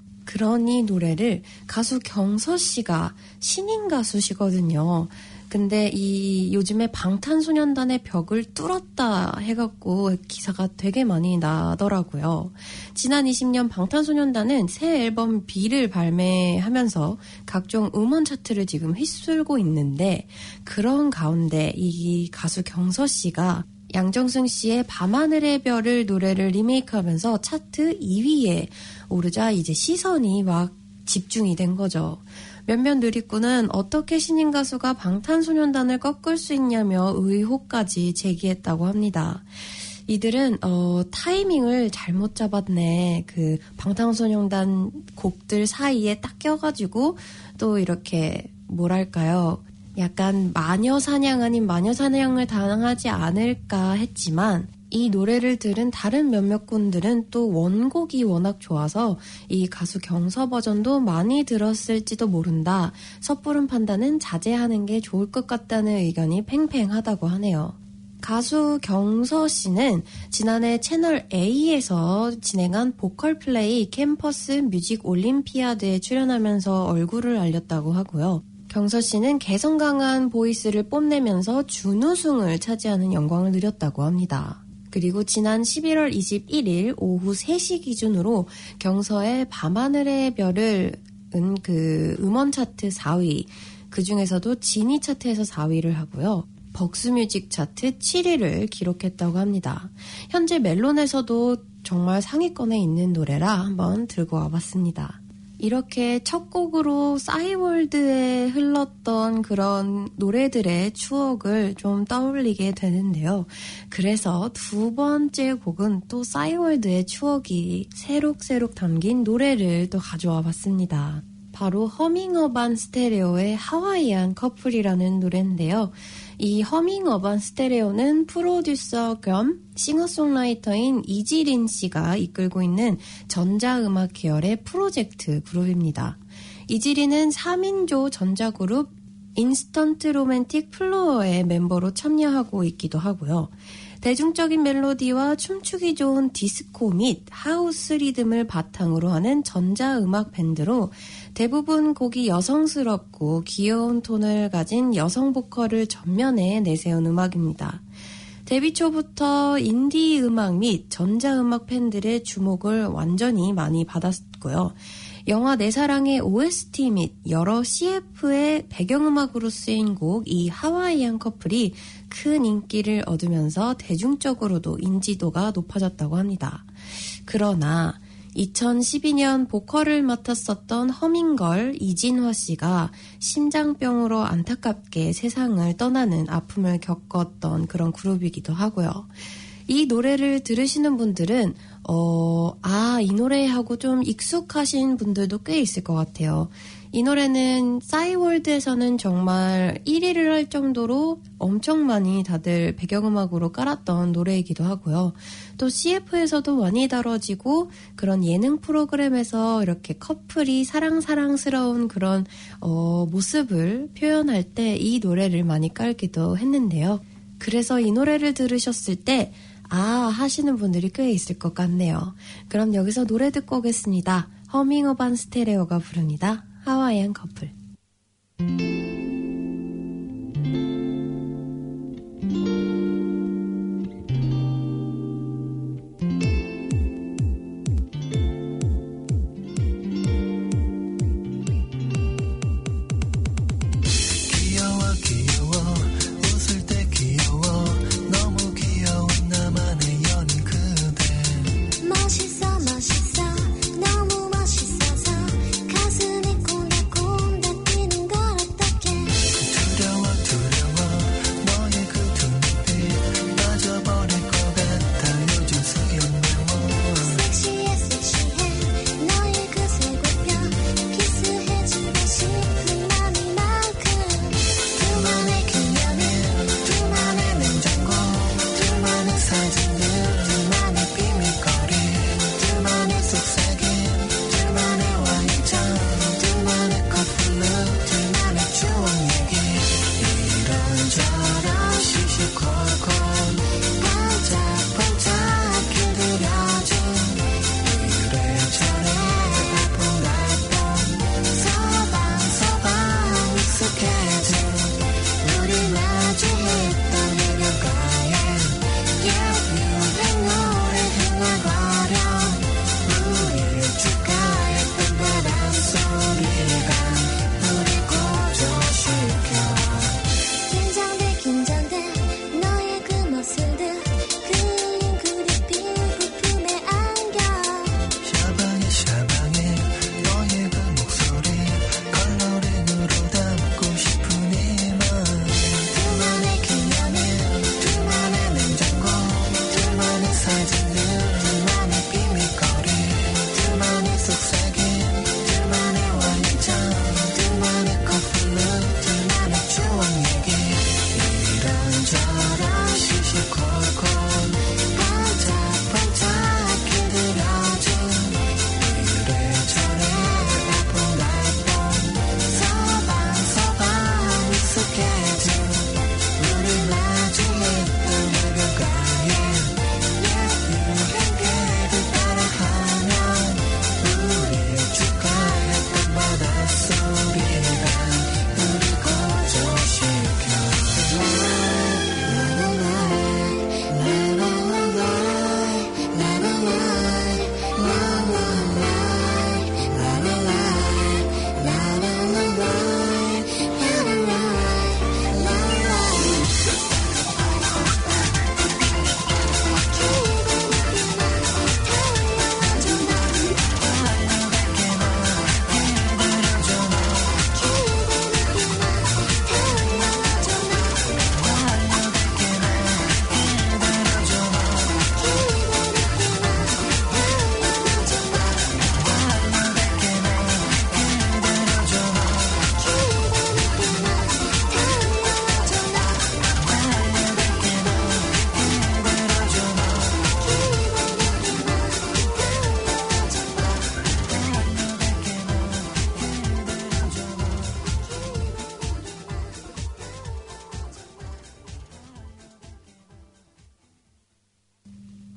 이 노래를 가수 경서 씨가 신인 가수시거든요. 근데 이 요즘에 방탄소년단의 벽을 뚫었다 해갖고 기사가 되게 많이 나더라고요. 지난 20년 방탄소년단은 새 앨범 B를 발매하면서 각종 음원 차트를 지금 휩쓸고 있는데 그런 가운데 이 가수 경서 씨가 양정승 씨의 밤하늘의 별을 노래를 리메이크하면서 차트 2위에 오르자 이제 시선이 막 집중이 된 거죠. 몇몇 누리꾼은 어떻게 신인 가수가 방탄소년단을 꺾을 수 있냐며 의혹까지 제기했다고 합니다. 이들은 어, 타이밍을 잘못 잡았네. 그 방탄소년단 곡들 사이에 딱 껴가지고 또 이렇게 뭐랄까요. 약간 마녀 사냥 아닌 마녀 사냥을 당하지 않을까 했지만 이 노래를 들은 다른 몇몇 분들은 또 원곡이 워낙 좋아서 이 가수 경서 버전도 많이 들었을지도 모른다. 섣부른 판단은 자제하는 게 좋을 것 같다는 의견이 팽팽하다고 하네요. 가수 경서 씨는 지난해 채널 A에서 진행한 보컬 플레이 캠퍼스 뮤직 올림피아드에 출연하면서 얼굴을 알렸다고 하고요. 경서 씨는 개성 강한 voice를 뽐내면서 준우승을 차지하는 영광을 누렸다고 합니다. 그리고 지난 11월 21일 오후 3시 기준으로 경서의 밤하늘의 별을 은 그 음원 차트 4위, 그 중에서도 지니 차트에서 4위를 하고요. 벅스뮤직 차트 7위를 기록했다고 합니다. 현재 멜론에서도 정말 상위권에 있는 노래라 한번 들고 와봤습니다. 이렇게 첫 곡으로 싸이월드에 흘렀던 그런 노래들의 추억을 좀 떠올리게 되는데요. 그래서 두 번째 곡은 또 싸이월드의 추억이 새록새록 담긴 노래를 또 가져와 봤습니다. 바로 허밍어반 스테레오의 하와이안 커플이라는 노래인데요. 이 허밍 어반 스테레오는 프로듀서 겸 싱어송라이터인 이지린 씨가 이끌고 있는 전자음악 계열의 프로젝트 그룹입니다. 이지린은 3인조 전자그룹 인스턴트 로맨틱 플로어의 멤버로 참여하고 있기도 하고요. 대중적인 멜로디와 춤추기 좋은 디스코 및 하우스 리듬을 바탕으로 하는 전자음악 밴드로 대부분 곡이 여성스럽고 귀여운 톤을 가진 여성 보컬을 전면에 내세운 음악입니다. 데뷔 초부터 인디 음악 및 전자음악 팬들의 주목을 완전히 많이 받았고요. 영화 내 사랑의 OST 및 여러 CF의 배경음악으로 쓰인 곡 이 하와이안 커플이 큰 인기를 얻으면서 대중적으로도 인지도가 높아졌다고 합니다. 그러나 2012년 보컬을 맡았었던 허밍걸 이진화 씨가 심장병으로 안타깝게 세상을 떠나는 아픔을 겪었던 그런 그룹이기도 하고요. 이 노래를 들으시는 분들은 어, 아, 이 노래하고 좀 익숙하신 분들도 꽤 있을 것 같아요. 이 노래는 싸이월드에서는 정말 1위를 할 정도로 엄청 많이 다들 배경음악으로 깔았던 노래이기도 하고요. 또 CF에서도 많이 다뤄지고 그런 예능 프로그램에서 이렇게 커플이 사랑사랑스러운 그런 어, 모습을 표현할 때 이 노래를 많이 깔기도 했는데요. 그래서 이 노래를 들으셨을 때 아, 하시는 분들이 꽤 있을 것 같네요. 그럼 여기서 노래 듣고 오겠습니다. 허밍어반 스테레오가 부릅니다. 하와이안 커플.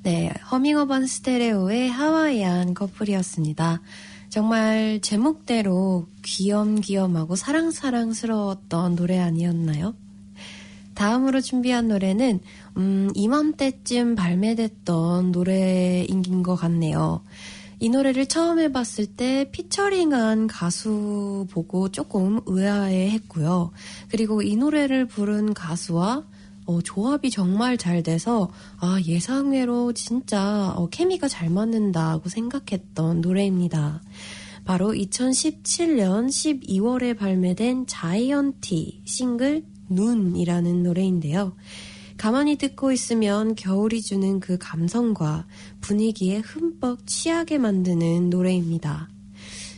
네, 허밍어반 스테레오의 하와이안 커플이었습니다. 정말 제목대로 귀염귀염하고 사랑사랑스러웠던 노래 아니었나요? 다음으로 준비한 노래는 음, 이맘때쯤 발매됐던 노래인 것 같네요. 이 노래를 처음 해봤을 때 피처링한 가수 보고 조금 의아해 했고요. 그리고 이 노래를 부른 가수와 어, 조합이 정말 잘 돼서 아 예상외로 진짜 어, 케미가 잘 맞는다고 생각했던 노래입니다. 바로 2017년 12월에 발매된 자이언티 싱글 눈이라는 노래인데요. 가만히 듣고 있으면 겨울이 주는 그 감성과 분위기에 흠뻑 취하게 만드는 노래입니다.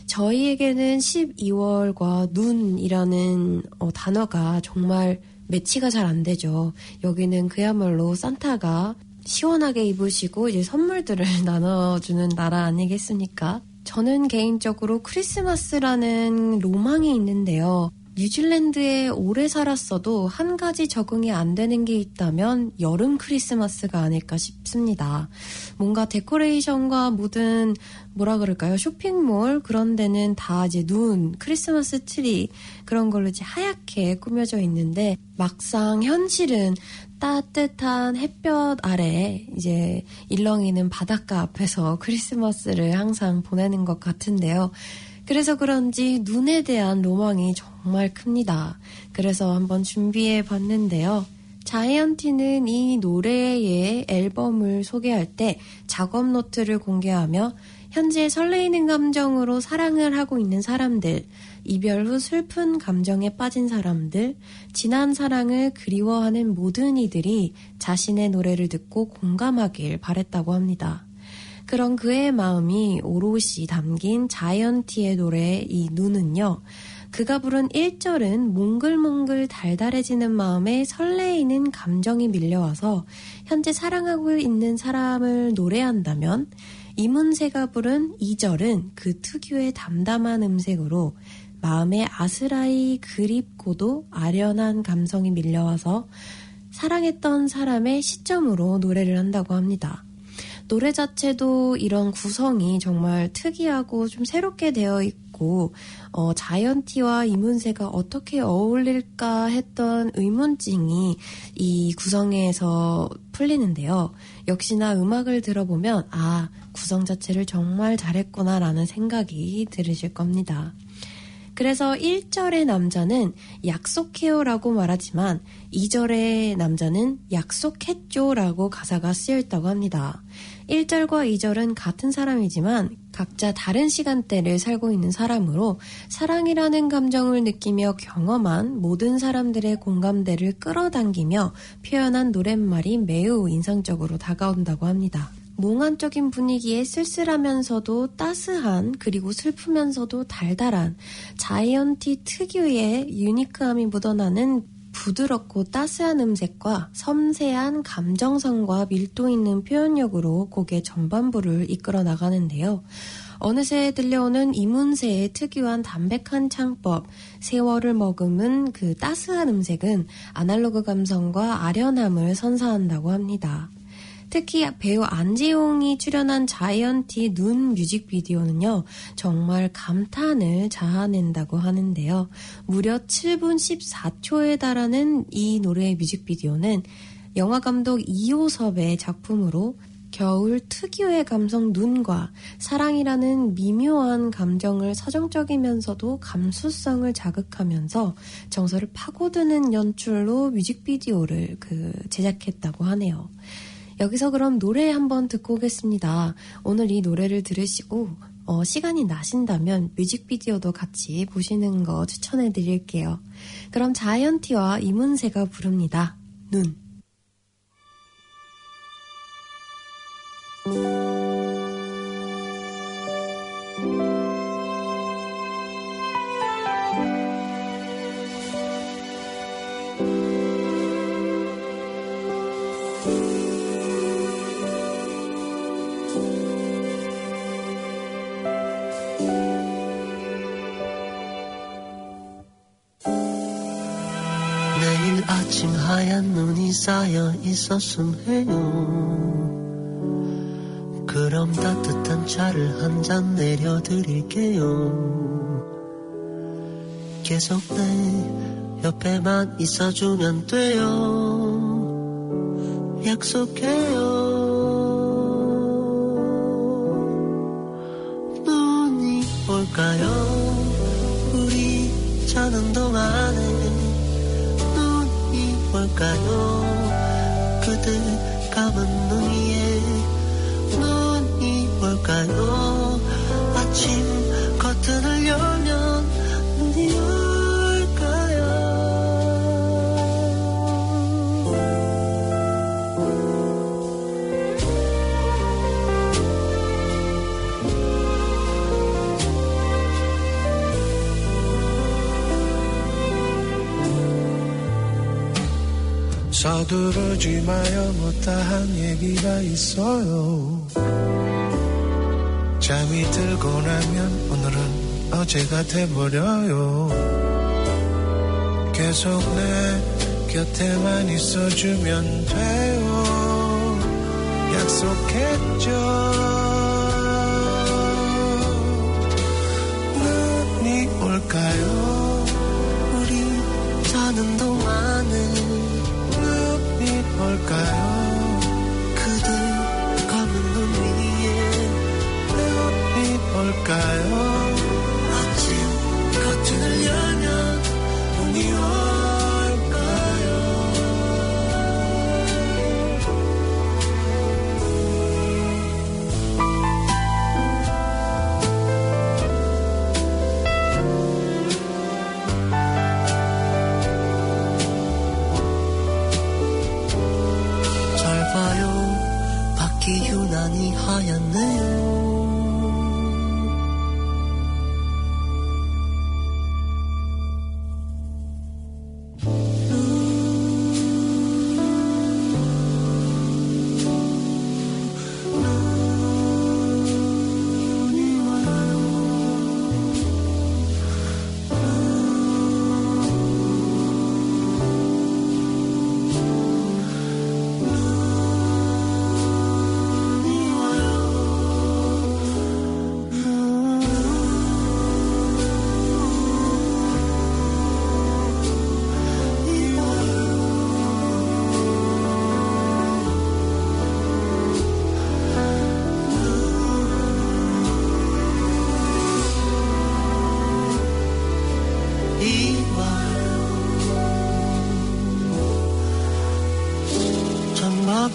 저희에게는 12월과 눈이라는 어, 단어가 정말 매치가 잘 안 되죠. 여기는 그야말로 산타가 시원하게 입으시고 이제 선물들을 나눠주는 나라 아니겠습니까? 저는 개인적으로 크리스마스라는 로망이 있는데요. 뉴질랜드에 오래 살았어도 한 가지 적응이 안 되는 게 있다면 여름 크리스마스가 아닐까 싶습니다. 뭔가 데코레이션과 모든 뭐라 그럴까요? 쇼핑몰 그런 데는 다 이제 눈, 크리스마스 트리 그런 걸로 이제 하얗게 꾸며져 있는데 막상 현실은 따뜻한 햇볕 아래 이제 일렁이는 바닷가 앞에서 크리스마스를 항상 보내는 것 같은데요. 그래서 그런지 눈에 대한 로망이 정말 큽니다. 그래서 한번 준비해 봤는데요. 자이언티는 이 노래의 앨범을 소개할 때 작업 노트를 공개하며 현재 설레이는 감정으로 사랑을 하고 있는 사람들, 이별 후 슬픈 감정에 빠진 사람들, 지난 사랑을 그리워하는 모든 이들이 자신의 노래를 듣고 공감하길 바랬다고 합니다. 그런 그의 마음이 오롯이 담긴 자이언티의 노래 이 눈은요. 그가 부른 1절은 몽글몽글 달달해지는 마음에 설레이는 감정이 밀려와서 현재 사랑하고 있는 사람을 노래한다면 이문세가 부른 2절은 그 특유의 담담한 음색으로 마음에 아스라이 그립고도 아련한 감성이 밀려와서 사랑했던 사람의 시점으로 노래를 한다고 합니다. 노래 자체도 이런 구성이 정말 특이하고 좀 새롭게 되어 있고 어, 자이언티와 이문세가 어떻게 어울릴까 했던 의문증이 이 구성에서 풀리는데요. 역시나 음악을 들어보면 아 구성 자체를 정말 잘했구나라는 생각이 들으실 겁니다. 그래서 1절의 남자는 약속해요라고 말하지만 2절의 남자는 약속했죠라고 가사가 쓰여 있다고 합니다. 1절과 2절은 같은 사람이지만 각자 다른 시간대를 살고 있는 사람으로 사랑이라는 감정을 느끼며 경험한 모든 사람들의 공감대를 끌어당기며 표현한 노랫말이 매우 인상적으로 다가온다고 합니다. 몽환적인 분위기에 쓸쓸하면서도 따스한 그리고 슬프면서도 달달한 자이언티 특유의 유니크함이 묻어나는 부드럽고 따스한 음색과 섬세한 감정선과 밀도 있는 표현력으로 곡의 전반부를 이끌어 나가는데요. 어느새 들려오는 이문세의 특유한 담백한 창법, 세월을 머금은 그 따스한 음색은 아날로그 감성과 아련함을 선사한다고 합니다. 특히 배우 안지용이 출연한 자이언티 눈 뮤직비디오는요, 정말 감탄을 자아낸다고 하는데요. 무려 7분 14초에 달하는 이 노래의 뮤직비디오는 영화 감독 이호섭의 작품으로 겨울 특유의 감성 눈과 사랑이라는 미묘한 감정을 서정적이면서도 감수성을 자극하면서 정서를 파고드는 연출로 뮤직비디오를 그 제작했다고 하네요. 여기서 그럼 노래 한번 듣고 오겠습니다. 오늘 이 노래를 들으시고 어, 시간이 나신다면 뮤직비디오도 같이 보시는 거 추천해 드릴게요. 그럼 자이언티와 이문세가 부릅니다. 눈. 하얀 눈이 쌓여 있었음 해요. 그럼 따뜻한 차를 한 잔 내려드릴게요. 계속 내 옆에만 있어주면 돼요. 약속해요. 눈이 올까요? 우리 자는 동안에 올까요? 그대 감은 눈 위에 눈이 올까요? 아침 서두르지 마요. 못다한 얘기가 있어요. 잠이 들고 나면 오늘은 어제가 돼버려요. 계속 내 곁에만 있어주면 돼요. 약속했죠 올까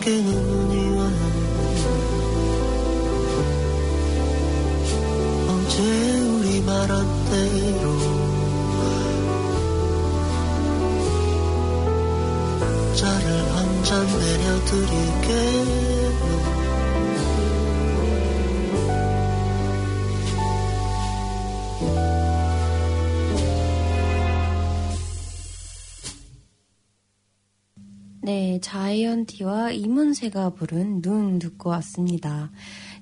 창밖 자이언티와 이문세가 부른 눈 듣고 왔습니다.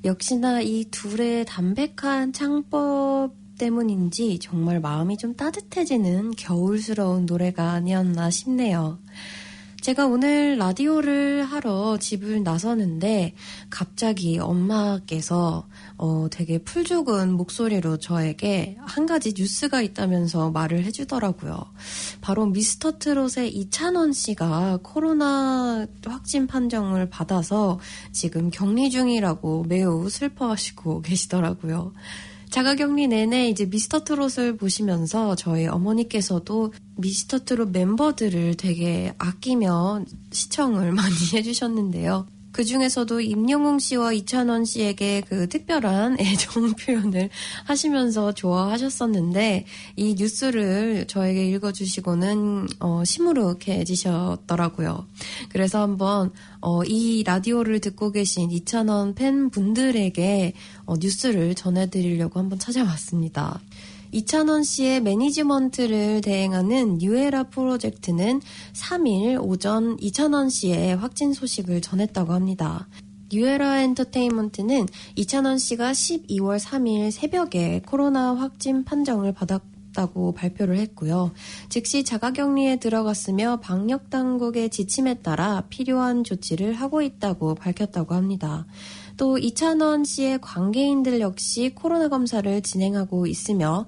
역시나 이 둘의 담백한 창법 때문인지 정말 마음이 좀 따뜻해지는 겨울스러운 노래가 아니었나 싶네요. 제가 오늘 라디오를 하러 집을 나서는데 갑자기 엄마께서 어, 되게 풀죽은 목소리로 저에게 한 가지 뉴스가 있다면서 말을 해주더라고요. 바로 미스터 트롯의 이찬원 씨가 코로나 확진 판정을 받아서 지금 격리 중이라고 매우 슬퍼하시고 계시더라고요. 자가격리 내내 이제 미스터 트롯을 보시면서 저희 어머니께서도 미스터 트롯 멤버들을 되게 아끼며 시청을 많이 해주셨는데요. 그 중에서도 임영웅 씨와 이찬원 씨에게 그 특별한 애정 표현을 하시면서 좋아하셨었는데 이 뉴스를 저에게 읽어주시고는 어, 시무룩해지셨더라고요. 그래서 한번 어, 이 라디오를 듣고 계신 이찬원 팬분들에게 어, 뉴스를 전해드리려고 한번 찾아왔습니다. 이찬원 씨의 매니지먼트를 대행하는 뉴에라 프로젝트는 3일 오전 이찬원 씨의 확진 소식을 전했다고 합니다. 뉴에라 엔터테인먼트는 이찬원 씨가 12월 3일 새벽에 코로나 확진 판정을 받았다고 발표를 했고요. 즉시 자가격리에 들어갔으며 방역 당국의 지침에 따라 필요한 조치를 하고 있다고 밝혔다고 합니다. 또 이찬원 씨의 관계인들 역시 코로나 검사를 진행하고 있으며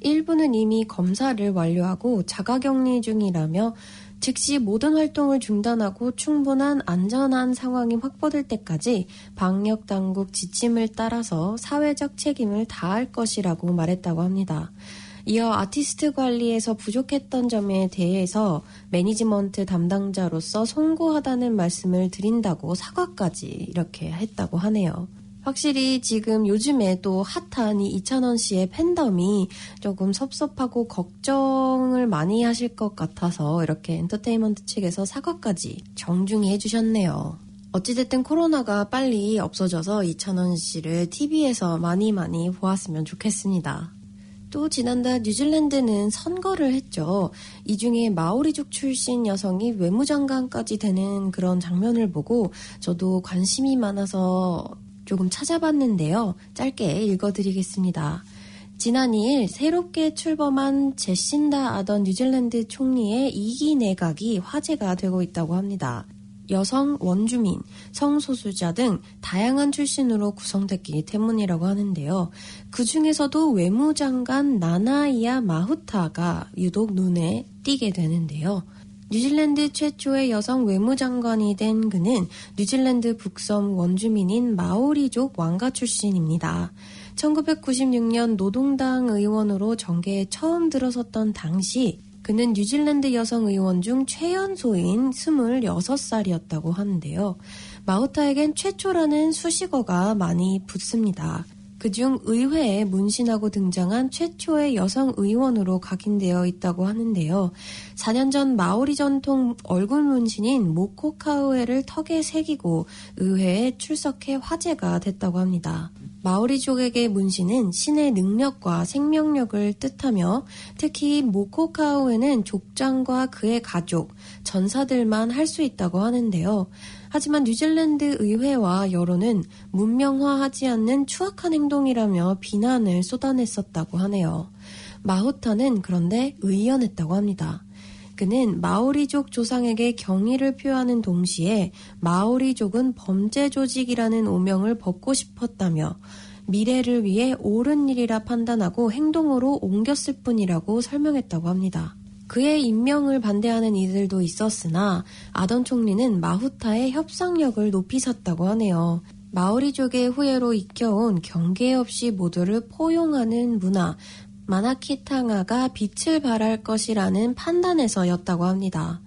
일부는 이미 검사를 완료하고 자가격리 중이라며 즉시 모든 활동을 중단하고 충분한 안전한 상황이 확보될 때까지 방역 당국 지침을 따라서 사회적 책임을 다할 것이라고 말했다고 합니다. 이어 아티스트 관리에서 부족했던 점에 대해서 매니지먼트 담당자로서 송구하다는 말씀을 드린다고 사과까지 이렇게 했다고 하네요. 확실히 지금 요즘에 또 핫한 이 이찬원 씨의 팬덤이 조금 섭섭하고 걱정을 많이 하실 것 같아서 이렇게 엔터테인먼트 측에서 사과까지 정중히 해주셨네요. 어찌됐든 코로나가 빨리 없어져서 이찬원 씨를 TV에서 많이 많이 보았으면 좋겠습니다. 또 지난달 뉴질랜드는 선거를 했죠. 이 중에 마오리족 출신 여성이 외무장관까지 되는 그런 장면을 보고 저도 관심이 많아서 조금 찾아봤는데요. 짧게 읽어드리겠습니다. 지난 2일 새롭게 출범한 제신다 아던 뉴질랜드 총리의 2기 내각이 화제가 되고 있다고 합니다. 여성, 원주민, 성소수자 등 다양한 출신으로 구성됐기 때문이라고 하는데요. 그 중에서도 외무장관 나나이아 마후타가 유독 눈에 띄게 되는데요. 뉴질랜드 최초의 여성 외무장관이 된 그는 뉴질랜드 북섬 원주민인 마오리족 왕가 출신입니다. 1996년 노동당 의원으로 정계에 처음 들어섰던 당시 그는 뉴질랜드 여성 의원 중 최연소인 26살이었다고 하는데요. 마우타에겐 최초라는 수식어가 많이 붙습니다. 그중 의회에 문신하고 등장한 최초의 여성 의원으로 각인되어 있다고 하는데요. 4년 전 마오리 전통 얼굴 문신인 모코카우에를 턱에 새기고 의회에 출석해 화제가 됐다고 합니다. 마오리족에게 문신은 신의 능력과 생명력을 뜻하며 특히 모코카우에는 족장과 그의 가족, 전사들만 할 수 있다고 하는데요. 하지만 뉴질랜드 의회와 여론은 문명화하지 않는 추악한 행동이라며 비난을 쏟아냈었다고 하네요. 마후타는 그런데 의연했다고 합니다. 그는 마오리족 조상에게 경의를 표하는 동시에 마오리족은 범죄 조직이라는 오명을 벗고 싶었다며 미래를 위해 옳은 일이라 판단하고 행동으로 옮겼을 뿐이라고 설명했다고 합니다. 그의 임명을 반대하는 이들도 있었으나 아던 총리는 마후타의 협상력을 높이 샀다고 하네요. 마오리족의 후예로 익혀온 경계 없이 모두를 포용하는 문화, manaakitanga가 빛을 발할 것이라는 판단에서였다고 합니다.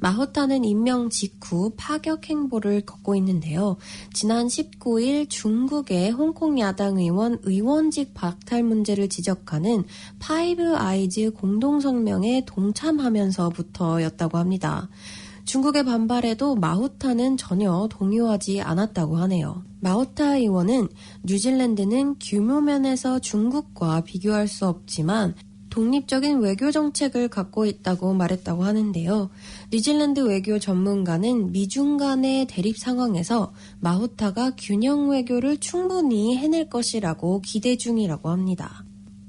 마후타는 임명 직후 파격 행보를 걷고 있는데요. 지난 19일 중국의 홍콩 야당 의원 의원직 박탈 문제를 지적하는 파이브 아이즈 공동성명에 동참하면서부터였다고 합니다. 중국의 반발에도 마후타는 전혀 동요하지 않았다고 하네요. 마후타 의원은 뉴질랜드는 규모 면에서 중국과 비교할 수 없지만 독립적인 외교 정책을 갖고 있다고 말했다고 하는데요. 뉴질랜드 외교 전문가는 미중 간의 대립 상황에서 마후타가 균형 외교를 충분히 해낼 것이라고 기대 중이라고 합니다.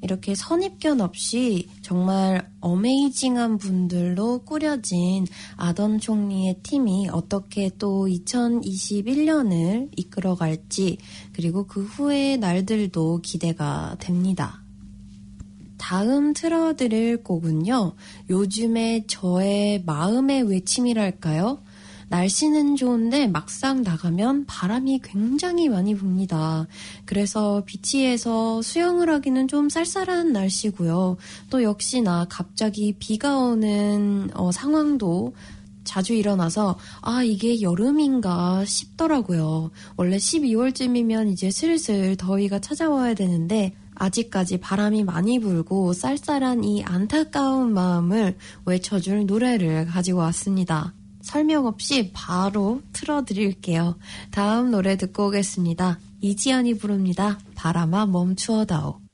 이렇게 선입견 없이 정말 어메이징한 분들로 꾸려진 아던 총리의 팀이 어떻게 또 2021년을 이끌어갈지 그리고 그 후의 날들도 기대가 됩니다. 다음 틀어드릴 곡은요. 요즘에 저의 마음의 외침이랄까요? 날씨는 좋은데 막상 나가면 바람이 굉장히 많이 붑니다. 그래서 비치에서 수영을 하기는 좀 쌀쌀한 날씨고요. 또 역시나 갑자기 비가 오는 어, 상황도 자주 일어나서 아 이게 여름인가 싶더라고요. 원래 12월쯤이면 이제 슬슬 더위가 찾아와야 되는데 아직까지 바람이 많이 불고 쌀쌀한 이 안타까운 마음을 외쳐줄 노래를 가지고 왔습니다. 설명 없이 바로 틀어드릴게요. 다음 노래 듣고 오겠습니다. 이지연이 부릅니다. 바람아 멈추어다오.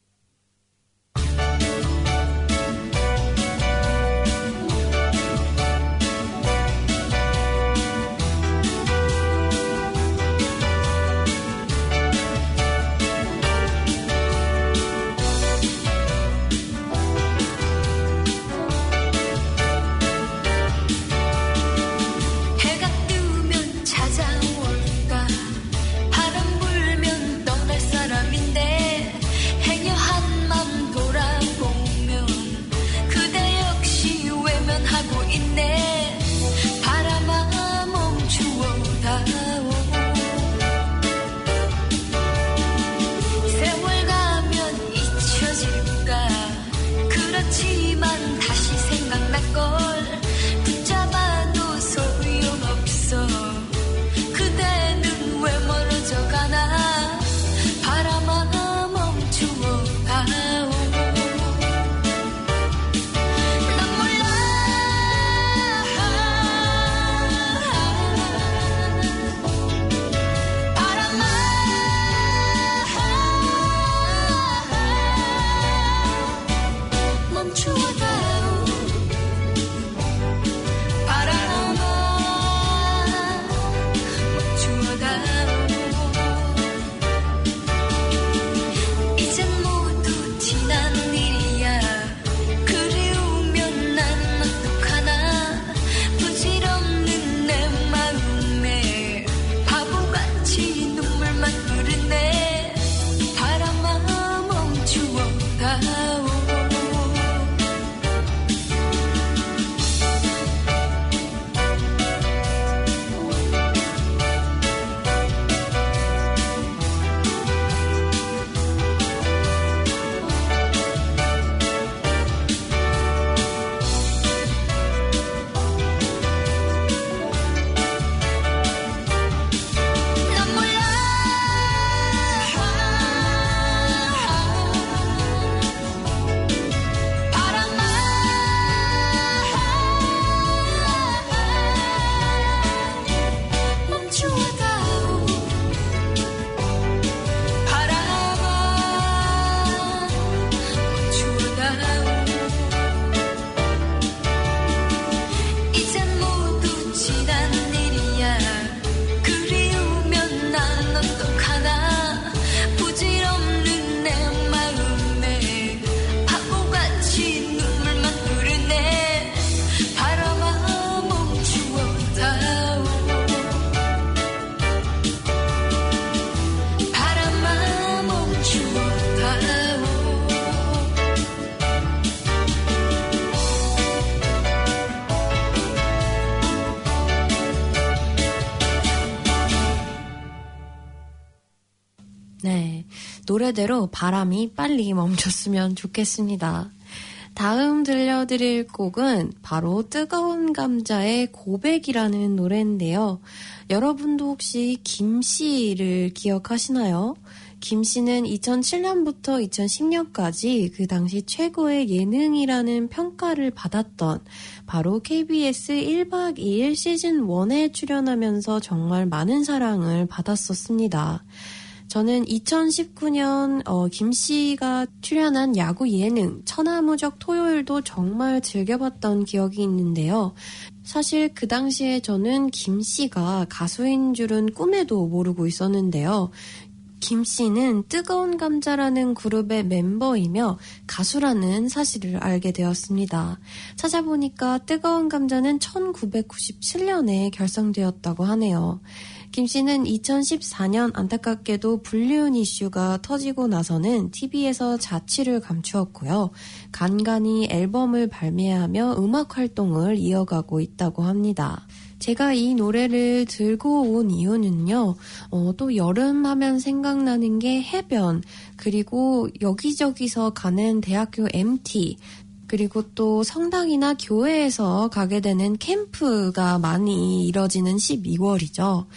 노래대로 바람이 빨리 멈췄으면 좋겠습니다. 다음 들려드릴 곡은 바로 뜨거운 감자의 고백이라는 노래인데요. 여러분도 혹시 김 씨를 기억하시나요? 김 씨는 2007년부터 2010년까지 그 당시 최고의 예능이라는 평가를 받았던 바로 KBS 1박 2일 시즌 1에 출연하면서 정말 많은 사랑을 받았었습니다. 저는 2019년 어, 김 씨가 출연한 야구 예능 천하무적 토요일도 정말 즐겨봤던 기억이 있는데요. 사실 그 당시에 저는 김 씨가 가수인 줄은 꿈에도 모르고 있었는데요. 김 씨는 뜨거운 감자라는 그룹의 멤버이며 가수라는 사실을 알게 되었습니다. 찾아보니까 뜨거운 감자는 1997년에 결성되었다고 하네요. 김 씨는 2014년 안타깝게도 불륜 이슈가 터지고 나서는 TV에서 자취를 감추었고요. 간간히 앨범을 발매하며 음악 활동을 이어가고 있다고 합니다. 제가 이 노래를 들고 온 이유는요, 어, 또 여름 하면 생각나는 게 해변, 그리고 여기저기서 가는 대학교 MT, 그리고 또 성당이나 교회에서 가게 되는 캠프가 많이 이뤄지는 12월이죠.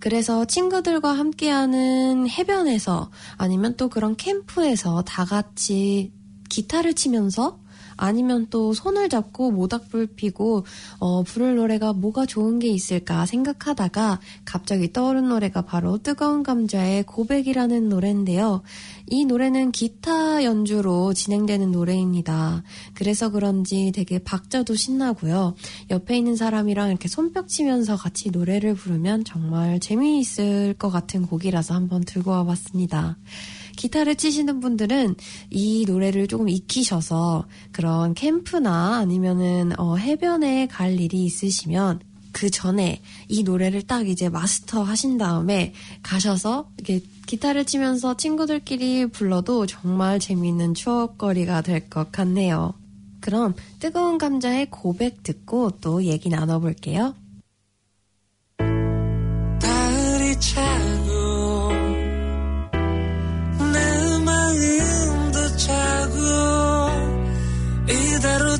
그래서 친구들과 함께하는 해변에서 아니면 또 그런 캠프에서 다 같이 기타를 치면서 아니면 또 손을 잡고 모닥불 피고 어, 부를 노래가 뭐가 좋은 게 있을까 생각하다가 갑자기 떠오른 노래가 바로 뜨거운 감자의 고백이라는 노래인데요. 이 노래는 기타 연주로 진행되는 노래입니다. 그래서 그런지 되게 박자도 신나고요. 옆에 있는 사람이랑 이렇게 손뼉 치면서 같이 노래를 부르면 정말 재미있을 것 같은 곡이라서 한번 들고 와봤습니다. 기타를 치시는 분들은 이 노래를 조금 익히셔서 그런 캠프나 아니면은 어, 해변에 갈 일이 있으시면 그 전에 이 노래를 딱 이제 마스터 하신 다음에 가셔서 이렇게 기타를 치면서 친구들끼리 불러도 정말 재미있는 추억거리가 될 것 같네요. 그럼 뜨거운 감자의 고백 듣고 또 얘기 나눠볼게요. 달이 차 이대로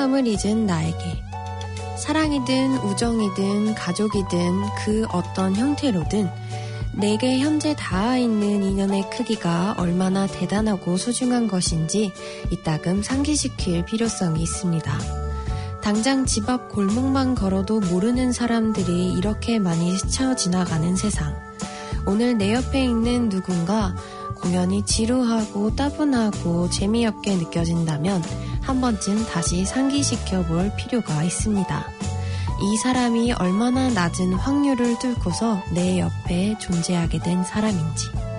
소중함을 잊은 나에게 사랑이든 우정이든 가족이든 그 어떤 형태로든 내게 현재 닿아 있는 인연의 크기가 얼마나 대단하고 소중한 것인지 이따금 상기시킬 필요성이 있습니다. 당장 집 앞 골목만 걸어도 모르는 사람들이 이렇게 많이 스쳐 지나가는 세상. 오늘 내 옆에 있는 누군가 공연이 지루하고 따분하고 재미없게 느껴진다면 한 번쯤 다시 상기시켜 볼 필요가 있습니다. 이 사람이 얼마나 낮은 확률을 뚫고서 내 옆에 존재하게 된 사람인지.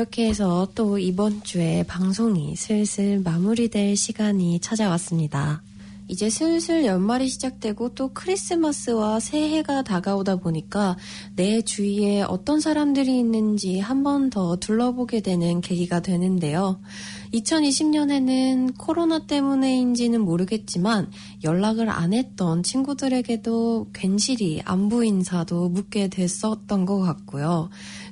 이렇게 해서 또 이번 주에 방송이 슬슬 마무리될 시간이 찾아왔습니다. 이제 슬슬 연말이 시작되고 또 크리스마스와 새해가 다가오다 보니까 내 주위에 어떤 사람들이 있는지 한 번 더 둘러보게 되는 계기가 되는데요. 2020년에는 코로나 때문에인지는 모르겠지만 연락을 안 했던 친구들에게도 괜시리 안부 인사도 묻게 됐었던 것 같고요.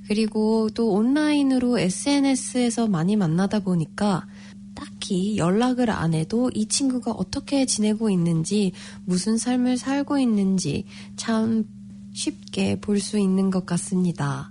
그리고 또 온라인으로 SNS에서 많이 만나다 보니까 딱히 연락을 안 해도 이 친구가 어떻게 지내고 있는지, 무슨 삶을 살고 있는지 참 쉽게 볼 수 있는 것 같습니다.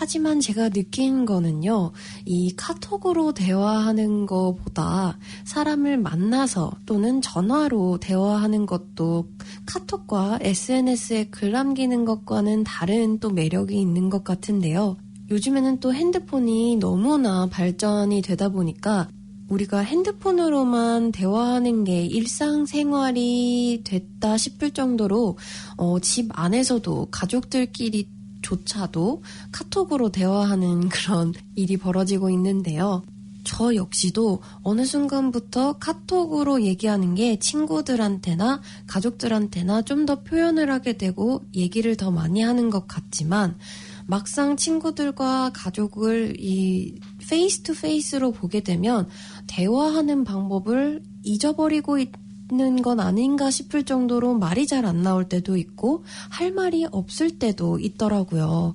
하지만 제가 느낀 거는요, 이 카톡으로 대화하는 것보다 사람을 만나서 또는 전화로 대화하는 것도 카톡과 SNS에 글 남기는 것과는 다른 또 매력이 있는 것 같은데요. 요즘에는 또 핸드폰이 너무나 발전이 되다 보니까 우리가 핸드폰으로만 대화하는 게 일상생활이 됐다 싶을 정도로 어, 집 안에서도 가족들끼리 조차도 카톡으로 대화하는 그런 일이 벌어지고 있는데요. 저 역시도 어느 순간부터 카톡으로 얘기하는 게 친구들한테나 가족들한테나 좀 더 표현을 하게 되고 얘기를 더 많이 하는 것 같지만 막상 친구들과 가족을 이 face to face로 보게 되면 대화하는 방법을 잊어버리고 있 는 건 아닌가 싶을 정도로 말이 잘 안 나올 때도 있고 할 말이 없을 때도 있더라고요.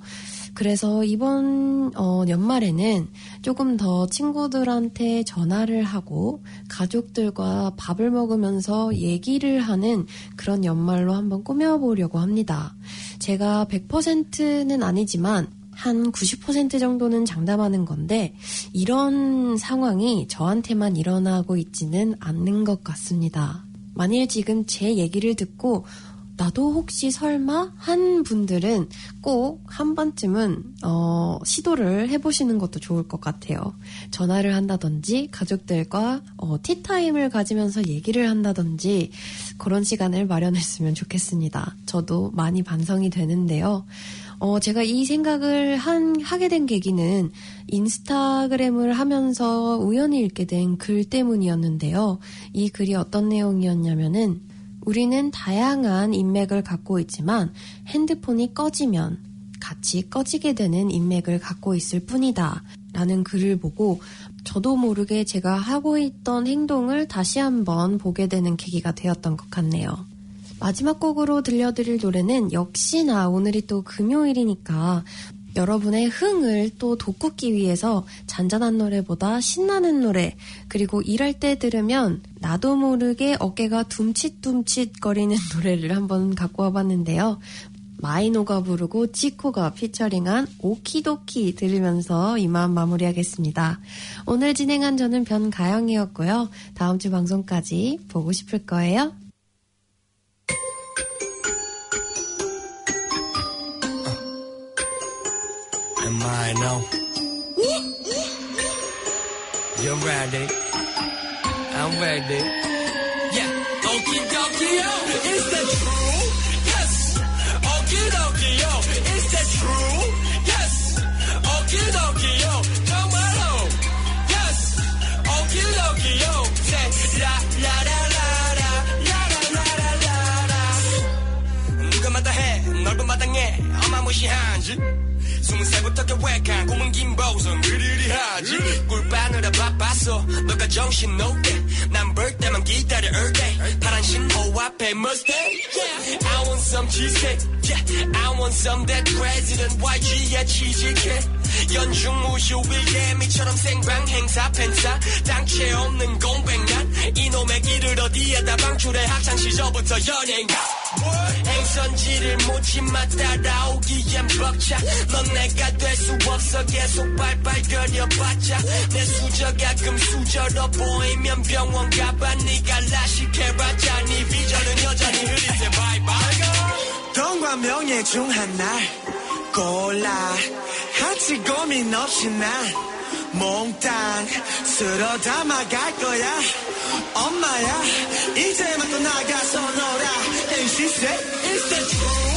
그래서 이번 어, 연말에는 조금 더 친구들한테 전화를 하고 가족들과 밥을 먹으면서 얘기를 하는 그런 연말로 한번 꾸며보려고 합니다. 제가 100%는 아니지만 한 90% 정도는 장담하는 건데 이런 상황이 저한테만 일어나고 있지는 않는 것 같습니다. 만일 지금 제 얘기를 듣고 나도 혹시 설마 한 분들은 꼭 한 번쯤은 어, 시도를 해보시는 것도 좋을 것 같아요. 전화를 한다든지 가족들과 어, 티타임을 가지면서 얘기를 한다든지 그런 시간을 마련했으면 좋겠습니다. 저도 많이 반성이 되는데요. 어, 제가 이 생각을 한, 하게 된 계기는 인스타그램을 하면서 우연히 읽게 된 글 때문이었는데요. 이 글이 어떤 내용이었냐면은 우리는 다양한 인맥을 갖고 있지만 핸드폰이 꺼지면 같이 꺼지게 되는 인맥을 갖고 있을 뿐이다. 라는 글을 보고 저도 모르게 제가 하고 있던 행동을 다시 한번 보게 되는 계기가 되었던 것 같네요. 마지막 곡으로 들려드릴 노래는 역시나 오늘이 또 금요일이니까 여러분의 흥을 또 돋구기 위해서 잔잔한 노래보다 신나는 노래, 그리고 일할 때 들으면 나도 모르게 어깨가 둠칫둠칫 거리는 노래를 한번 갖고 와봤는데요. 마이노가 부르고 치코가 피처링한 오키도키 들으면서 이만 마무리하겠습니다. 오늘 진행한 저는 변가영이었고요. 다음 주 방송까지 보고 싶을 거예요. Am I know? You're ready. I'm ready. Yeah, okie dokie, yo. Is that true? Yes. Okie dokie, yo. Is that true? Yes. Okie dokie, yo. 정말로. Yes. Okie dokie, yo. Say la la la la la la la la la la la. 누가 마다해 넓은 마당에 어마무시한지. 스무 살부터 계획한 꿈은 긴 보성 그리리하지. 꿀 빠느라 바빴어. 너가 정신 놓게. 난볼 때만 기다려 all 파란 신호 앞에 Mustang yeah. I want some cheesecake yeah. I want some that president YG에 취직해 연중 무휴 일개미처럼 생방 행사 팬싸 당체 없는 공백 난 이놈의 길을 어디에다 방출해. 학창 시절부터 연예인가? 행선지를 묻지마 따라오기엔 벅차. 넌 내가 될 수 없어 계속 발발거려봤자. 내 수저가 금수저로 보이면 병원 가봐. 네가 라식해봤자. 네 비전은 여전히 흐릿해 바이바이 돈과 명예 중 하나. 골라. 같이 고민 없이 난 몽땅 쓸어 담아갈 거야. 엄마야 이제 만 또 나가서 놀아. And she said Is that true?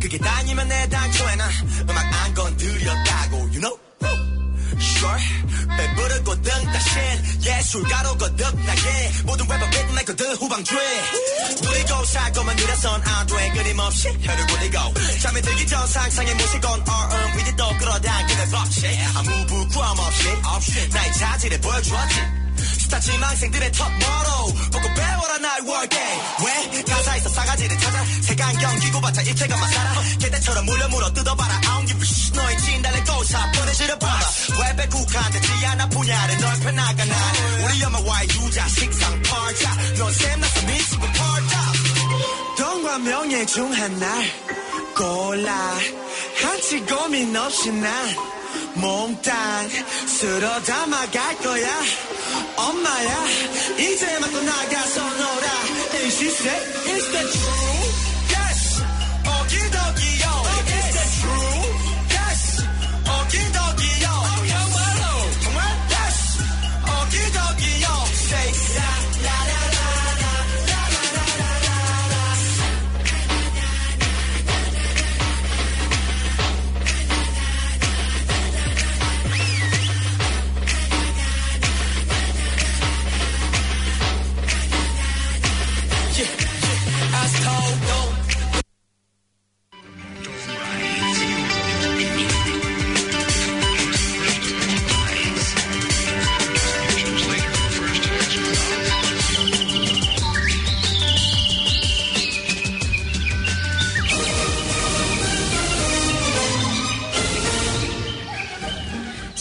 이렇게 다니면 내 당초에는 음악 안 건드렸다고 you know? Sure. 배부르고 등 다신 예술가로 거듭 나게. 모든 래퍼 빛 내거든 후방주에. 누리고 살 거면 이래선 안돼. 끊임없이 혀를 굴리고. 잠이 들기 전 상상의 무식은 R&B를 또 끌어당기는 법칙 아무 부끄럼 없이 나의 자질을 보여주었지 스타 지망생들의 첫 모로 보고 배워라 나의 workday 왜? 가사에서 싸가지를 찾아. 색안경 끼고 봤자 일체감만 살아 개대처럼 물려 물어 뜯어봐라. I don't give a shit 너의 진달래 고사 보내지려봐라. 웹에 국한되지 않아 분야를 넓혀나가 나는 우리 엄마와의 유자 식상 팔자. 넌 샘 나서 미치고 팔자. 돈과 명예 중 하나를 골라. 한치 고민 없이 난 몽땅 쓸어 담아갈 거야 엄마야 이제 맞고 나가서 놀아 And she said Is that true?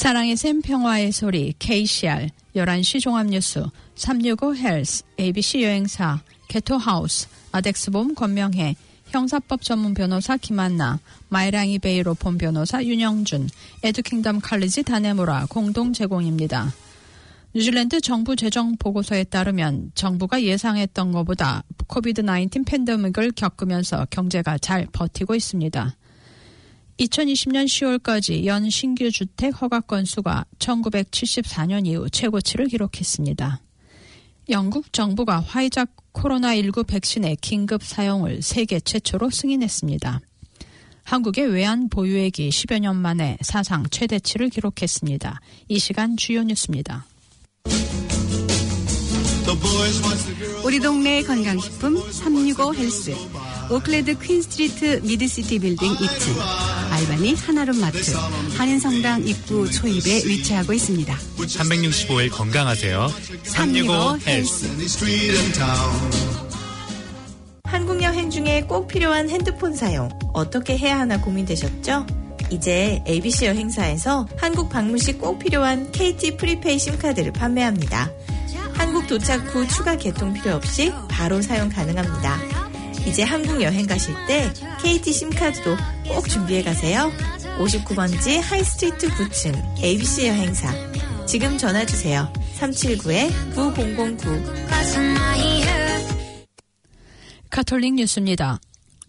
사랑의 샘 평화의 소리 KCR 11시 종합뉴스 365 헬스 ABC 여행사 개토하우스 아덱스봄 권명혜 형사법 전문 변호사 김한나 마이랑이 베이 로펌 변호사 윤영준 에듀킹덤 칼리지 다네모라 공동 제공입니다. 뉴질랜드 정부 재정 보고서에 따르면 정부가 예상했던 것보다 COVID-19 팬데믹을 겪으면서 경제가 잘 버티고 있습니다. 2020년 10월까지 연 신규 주택 허가 건수가 1974년 이후 최고치를 기록했습니다. 영국 정부가 화이자 코로나19 백신의 긴급 사용을 세계 최초로 승인했습니다. 한국의 외환 보유액이 10여 년 만에 사상 최대치를 기록했습니다. 이 시간 주요 뉴스입니다. 우리 동네 건강식품 365 헬스 오클랜드 퀸스트리트 미드시티 빌딩 2층 알바니 하나로 마트 한인성당 입구 초입에 위치하고 있습니다. 365일 건강하세요. 365 헬스 한국 여행 중에 꼭 필요한 핸드폰 사용 어떻게 해야 하나 고민되셨죠? 이제 ABC 여행사에서 한국 방문 시 꼭 필요한 KT prepay 심카드를 판매합니다. 한국 도착 후 추가 개통 필요 없이 바로 사용 가능합니다. 이제 한국 여행 가실 때 KT 심카드도 꼭 준비해 가세요. 59번지 하이스트리트 9층 ABC 여행사. 지금 전화 주세요. 379-9009. 카톨릭 뉴스입니다.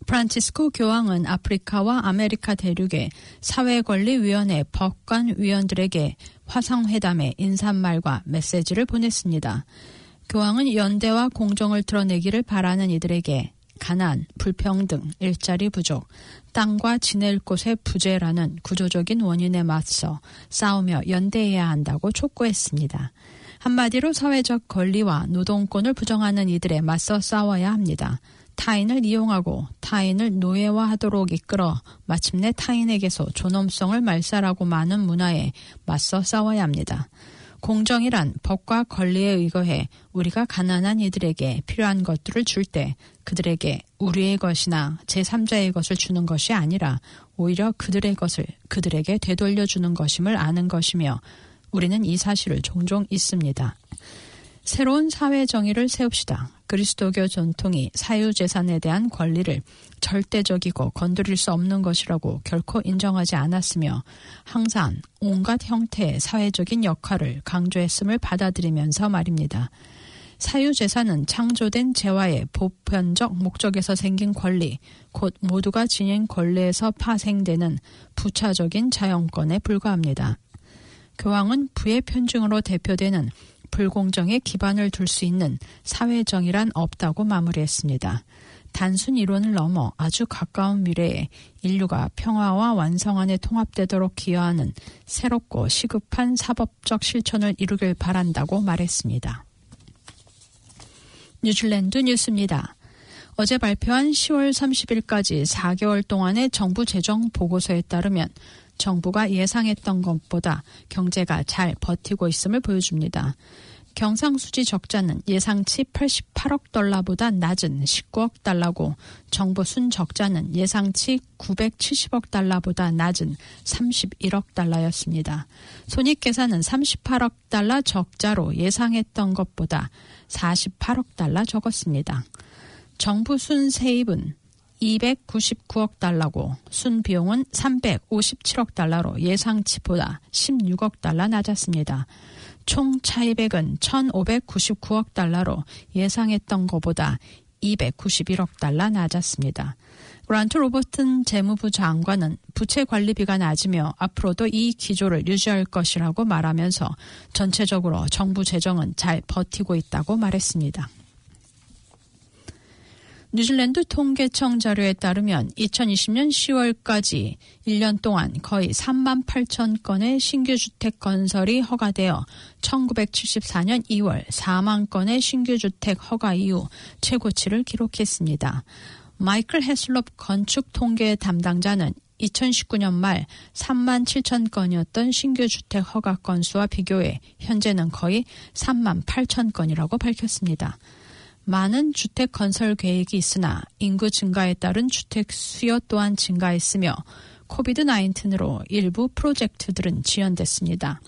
프란치스코 교황은 아프리카와 아메리카 대륙의 사회권리위원회 법관 위원들에게 화상회담의 인사말과 메시지를 보냈습니다. 교황은 연대와 공정을 드러내기를 바라는 이들에게 가난, 불평등, 일자리 부족, 땅과 지낼 곳의 부재라는 구조적인 원인에 맞서 싸우며 연대해야 한다고 촉구했습니다. 한마디로 사회적 권리와 노동권을 부정하는 이들에 맞서 싸워야 합니다. 타인을 이용하고 타인을 노예화하도록 이끌어 마침내 타인에게서 존엄성을 말살하고 마는 문화에 맞서 싸워야 합니다. 공정이란 법과 권리에 의거해 우리가 가난한 이들에게 필요한 것들을 줄 때 그들에게 우리의 것이나 제3자의 것을 주는 것이 아니라 오히려 그들의 것을 그들에게 되돌려 주는 것임을 아는 것이며 우리는 이 사실을 종종 잊습니다. 새로운 사회 정의를 세웁시다. 그리스도교 전통이 사유재산에 대한 권리를 절대적이고 건드릴 수 없는 것이라고 결코 인정하지 않았으며 항상 온갖 형태의 사회적인 역할을 강조했음을 받아들이면서 말입니다. 사유재산은 창조된 재화의 보편적 목적에서 생긴 권리, 곧 모두가 지닌 권리에서 파생되는 부차적인 자연권에 불과합니다. 교황은 부의 편중으로 대표되는 불공정에 기반을 둘 수 있는 사회정의란 없다고 마무리했습니다. 단순 이론을 넘어 아주 가까운 미래에 인류가 평화와 완성 안에 통합되도록 기여하는 새롭고 시급한 사법적 실천을 이루길 바란다고 말했습니다. 뉴질랜드 뉴스입니다. 어제 발표한 10월 30일까지 4개월 동안의 정부 재정 보고서에 따르면 정부가 예상했던 것보다 경제가 잘 버티고 있음을 보여줍니다. 경상수지 적자는 예상치 88억 달러보다 낮은 19억 달러고 정부 순 적자는 예상치 970억 달러보다 낮은 31억 달러였습니다. 손익 계산은 38억 달러 적자로 예상했던 것보다 48억 달러 적었습니다. 정부 순 세입은 299억 달러고 순 비용은 357억 달러로 예상치보다 16억 달러 낮았습니다. 총 차입액은 1,599억 달러로 예상했던 것보다 291억 달러 낮았습니다. 그란트 로버튼 재무부 장관은 부채 관리비가 낮으며 앞으로도 이 기조를 유지할 것이라고 말하면서 전체적으로 정부 재정은 잘 버티고 있다고 말했습니다. 뉴질랜드 통계청 자료에 따르면 2020년 10월까지 1년 동안 거의 3만 8천 건의 신규 주택 건설이 허가되어 1974년 2월 4만 건의 신규 주택 허가 이후 최고치를 기록했습니다. 마이클 헤슬롭 건축 통계 담당자는 2019년 말 3만 7천 건이었던 신규 주택 허가 건수와 비교해 현재는 거의 3만 8천 건이라고 밝혔습니다. 많은 주택 건설 계획이 있으나 인구 증가에 따른 주택 수요 또한 증가했으며 코비드 19으로 일부 프로젝트들은 지연됐습니다.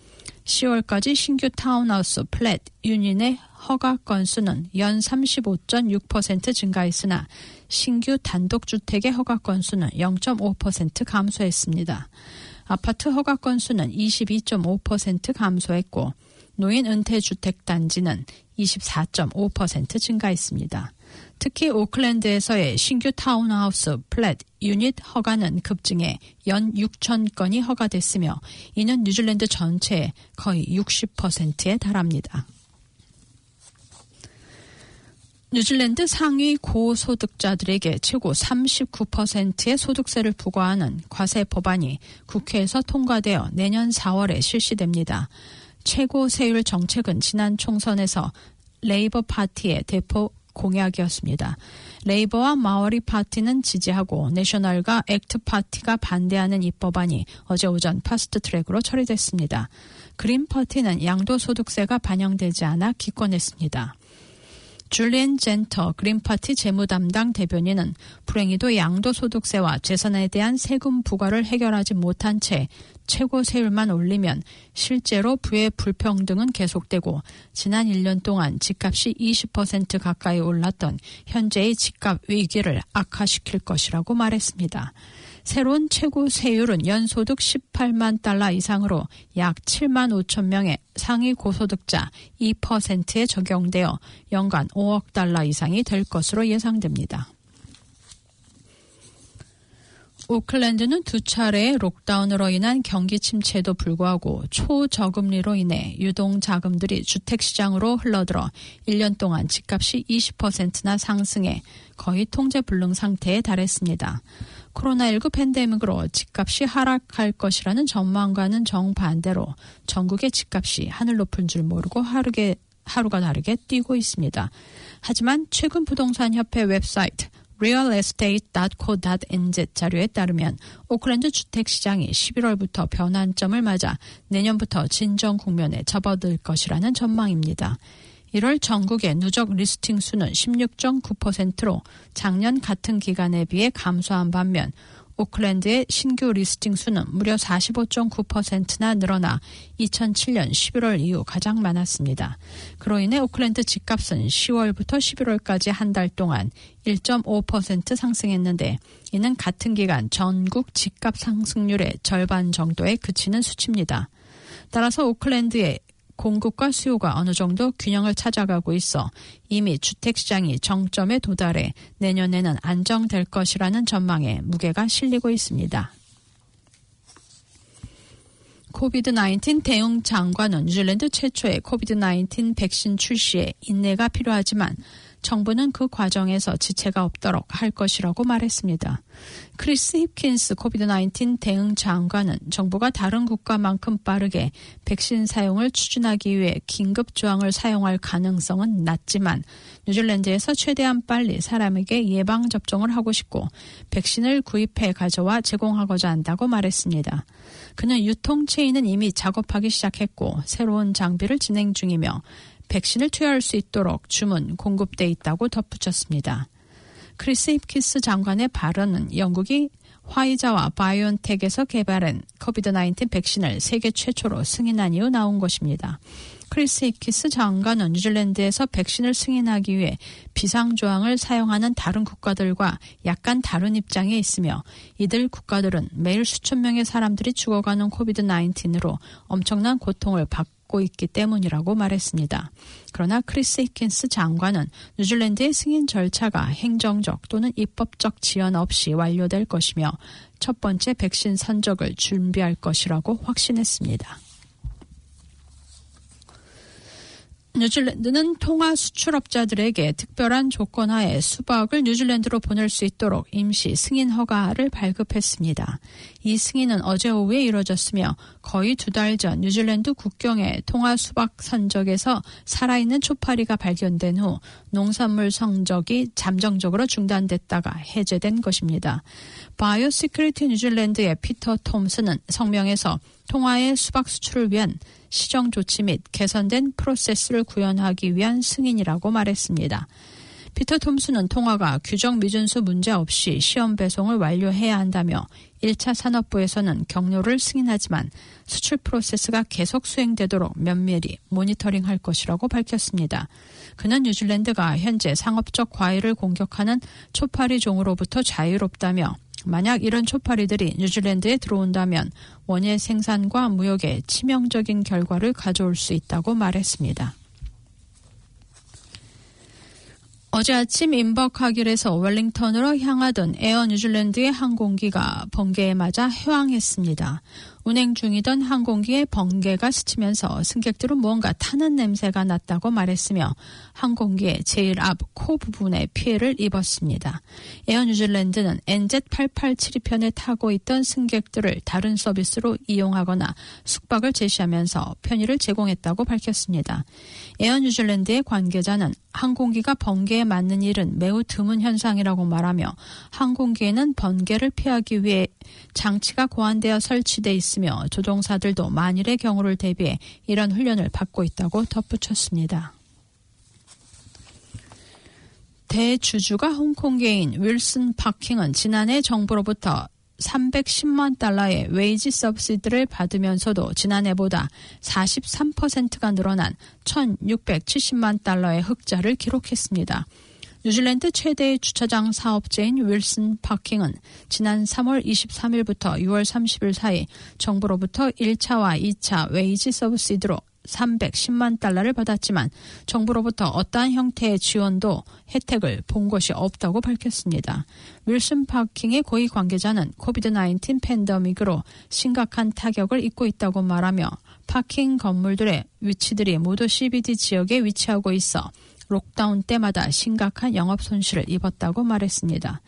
10월까지 신규 타운하우스 flat unit의 허가 건수는 연 35.6% 증가했으나 신규 단독주택의 허가 건수는 0.5% 감소했습니다. 아파트 허가 건수는 22.5% 감소했고 노인 은퇴 주택 단지는 24.5% 증가했습니다. 특히 오클랜드에서의 신규 타운하우스 flat unit 허가는 급증해 연 6천 건이 허가됐으며 이는 뉴질랜드 전체의 거의 60%에 달합니다. 뉴질랜드 상위 고소득자들에게 최고 39%의 소득세를 부과하는 과세 법안이 국회에서 통과되어 내년 4월에 실시됩니다. 최고 세율 정책은 지난 총선에서 레이버 파티의 대표 공약이었습니다. Labour와 Māori Party는 지지하고 National과 ACT Party가 반대하는 이 법안이 어제 오전 fast track으로 처리됐습니다. Green Party는 양도소득세가 반영되지 않아 기권했습니다. 줄리엔 젠터 Green Party 재무담당 대변인은 불행히도 양도소득세와 재산에 대한 세금 부과를 해결하지 못한 채 최고 세율만 올리면 실제로 부의 불평등은 계속되고 지난 1년 동안 집값이 20% 가까이 올랐던 현재의 집값 위기를 악화시킬 것이라고 말했습니다. 새로운 최고 세율은 연소득 18만 달러 이상으로 약 7만 5천 명의 상위 고소득자 2%에 적용되어 연간 5억 달러 이상이 될 것으로 예상됩니다. 오클랜드는 두 차례의 록다운으로 인한 경기 침체에도 불구하고 초저금리로 인해 유동 자금들이 주택시장으로 흘러들어 1년 동안 집값이 20%나 상승해 거의 통제 불능 상태에 달했습니다. 코로나19 팬데믹으로 집값이 하락할 것이라는 전망과는 정반대로 전국의 집값이 하늘 높은 줄 모르고 하루게, 하루가 다르게 뛰고 있습니다. 하지만 최근 부동산 협회 웹사이트 realestate.co.nz 자료에 따르면 오클랜드 주택시장이 11월부터 변환점을 맞아 내년부터 진정 국면에 접어들 것이라는 전망입니다. 1월 전국의 누적 listing 수는 16.9%로 작년 같은 기간에 비해 감소한 반면 오클랜드의 신규 listing 수는 무려 45.9%나 늘어나 2007년 11월 이후 가장 많았습니다. 그로 인해 오클랜드 집값은 10월부터 11월까지 한 달 동안 1.5% 상승했는데 이는 같은 기간 전국 집값 상승률의 절반 정도에 그치는 수치입니다. 따라서 오클랜드의 공급과 수요가 어느 정도 균형을 찾아가고 있어 이미 주택시장이 정점에 도달해 내년에는 안정될 것이라는 전망에 무게가 실리고 있습니다. COVID-19 대응 장관은 뉴질랜드 최초의 COVID-19 백신 출시에 인내가 필요하지만 정부는 그 과정에서 지체가 없도록 할 것이라고 말했습니다. 크리스 힙킨스 COVID-19 대응 장관은 정부가 다른 국가만큼 빠르게 백신 사용을 추진하기 위해 긴급 조항을 사용할 가능성은 낮지만 뉴질랜드에서 최대한 빨리 사람에게 예방 접종을 하고 싶고 백신을 구입해 가져와 제공하고자 한다고 말했습니다. 그는 유통 체인은 이미 작업하기 시작했고 새로운 장비를 진행 중이며 백신을 투여할 수 있도록 주문 공급돼 있다고 덧붙였습니다. 크리스 힙킨스 장관의 발언은 영국이 화이자와 바이온텍에서 개발한 COVID-19 백신을 세계 최초로 승인한 이후 나온 것입니다. 크리스 힙킨스 장관은 뉴질랜드에서 백신을 승인하기 위해 비상조항을 사용하는 다른 국가들과 약간 다른 입장에 있으며 이들 국가들은 매일 수천 명의 사람들이 죽어가는 COVID-19으로 엄청난 고통을 받고 받고 있기 때문이라고 말했습니다. 그러나 크리스 힙킨스 장관은 뉴질랜드의 승인 절차가 행정적 또는 입법적 지연 없이 완료될 것이며 첫 번째 백신 선적을 준비할 것이라고 확신했습니다. 뉴질랜드는 통화 수출업자들에게 특별한 조건 하에 수박을 뉴질랜드로 보낼 수 있도록 임시 승인 허가를 발급했습니다. 이 승인은 어제 오후에 이뤄졌으며 거의 두 달 전 뉴질랜드 국경의 통화 수박 선적에서 살아있는 초파리가 발견된 후 농산물 성적이 잠정적으로 중단됐다가 해제된 것입니다. Biosecurity 뉴질랜드의 피터 톰스는 성명에서 통가의 수박 수출을 위한 시정 조치 및 개선된 프로세스를 구현하기 위한 승인이라고 말했습니다. 피터 톰스는 통가가 규정 미준수 문제 없이 시험 배송을 완료해야 한다며 1차 산업부에서는 경로를 승인하지만 수출 프로세스가 계속 수행되도록 면밀히 모니터링할 것이라고 밝혔습니다. 그는 뉴질랜드가 현재 상업적 과일을 공격하는 초파리 종으로부터 자유롭다며 만약 이런 초파리들이 뉴질랜드에 들어온다면 원예 생산과 무역에 치명적인 결과를 가져올 수 있다고 말했습니다. 어제 아침 인버카길에서 웰링턴으로 향하던 에어 뉴질랜드의 항공기가 번개에 맞아 해왕했습니다. 운행 중이던 항공기에 번개가 스치면서 승객들은 무언가 타는 냄새가 났다고 말했으며 항공기의 제일 앞 코 부분에 피해를 입었습니다. 에어 뉴질랜드는 NZ887편에 타고 있던 승객들을 다른 서비스로 이용하거나 숙박을 제시하면서 편의를 제공했다고 밝혔습니다. 에어 뉴질랜드의 관계자는 항공기가 번개에 맞는 일은 매우 드문 현상이라고 말하며 항공기에는 번개를 피하기 위해 장치가 고안되어 설치돼 있으며 조종사들도 만일의 경우를 대비해 이런 훈련을 받고 있다고 덧붙였습니다. 대주주가 홍콩계인 윌슨 파킹은 지난해 정부로부터 310만 달러의 웨이지 서비스들을 받으면서도 지난해보다 43%가 늘어난 1,670만 달러의 흑자를 기록했습니다. 뉴질랜드 최대의 주차장 사업체인 윌슨 파킹은 지난 3월 23일부터 6월 30일 사이 정부로부터 1차와 2차 wage subsidy로 310만 달러를 받았지만 정부로부터 어떠한 형태의 지원도 혜택을 본 것이 없다고 밝혔습니다. 윌슨 파킹의 고위 관계자는 COVID-19 팬데믹으로 심각한 타격을 입고 있다고 말하며 parking 건물들의 위치들이 모두 CBD 지역에 위치하고 있어 lockdown 때마다 심각한 영업 손실을 입었다고 말했습니다.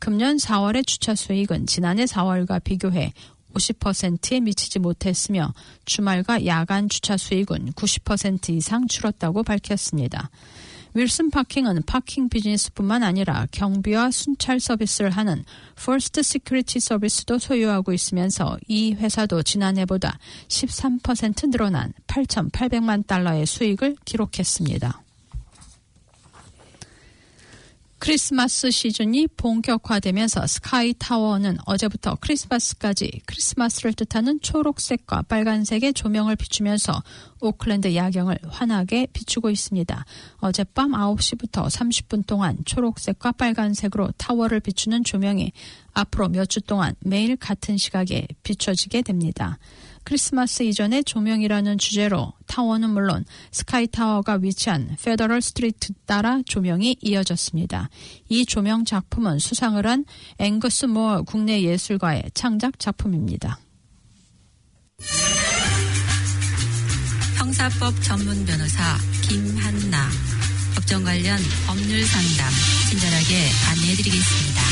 금년 4월의 주차 수익은 지난해 4월과 비교해 50%에 미치지 못했으며 주말과 야간 주차 수익은 90% 이상 줄었다고 밝혔습니다. 윌슨 파킹은 parking 비즈니스뿐만 아니라 경비와 순찰 서비스를 하는 퍼스트 시큐리티 서비스도 소유하고 있으면서 이 회사도 지난해보다 13% 늘어난 8,800만 달러의 수익을 기록했습니다. 크리스마스 시즌이 본격화되면서 스카이 타워는 어제부터 크리스마스까지 크리스마스를 뜻하는 초록색과 빨간색의 조명을 비추면서 오클랜드 야경을 환하게 비추고 있습니다. 어젯밤 9시부터 30분 동안 초록색과 빨간색으로 타워를 비추는 조명이 앞으로 몇 주 동안 매일 같은 시각에 비춰지게 됩니다. 크리스마스 이전의 조명이라는 주제로 타워는 물론 스카이타워가 위치한 페더럴 스트리트 따라 조명이 이어졌습니다. 이 조명 작품은 수상을 한 앵거스 모어 국내 예술가의 창작 작품입니다. 형사법 전문 변호사 김한나 국정 관련 법률 상담 친절하게 안내해드리겠습니다.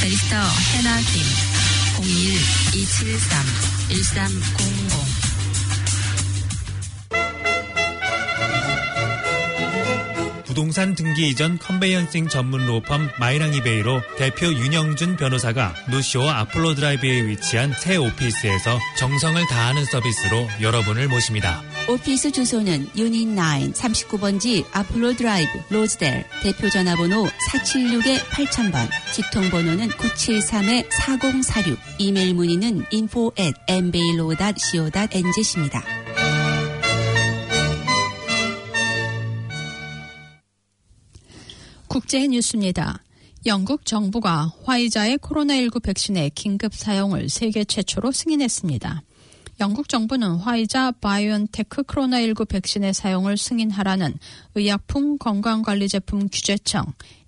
barrister 해나 김 01-273-1300 부동산 등기 이전 conveyancing 전문 로펌 마이랑이베이 Law 대표 윤영준 변호사가 노스쇼어 아폴로 드라이브에 위치한 새 오피스에서 정성을 다하는 서비스로 여러분을 모십니다. 오피스 주소는 유닛 9 39번지 아폴로 드라이브 로즈델 대표 전화번호 476-8000번 직통번호는 973-4046 이메일 문의는 info at mblo.co.nz입니다. 국제 뉴스입니다. 영국 정부가 화이자의 코로나19 백신의 긴급 사용을 세계 최초로 승인했습니다. 영국 정부는 화이자 바이온테크 코로나19 백신의 사용을 승인하라는 의약품 건강관리제품 규제청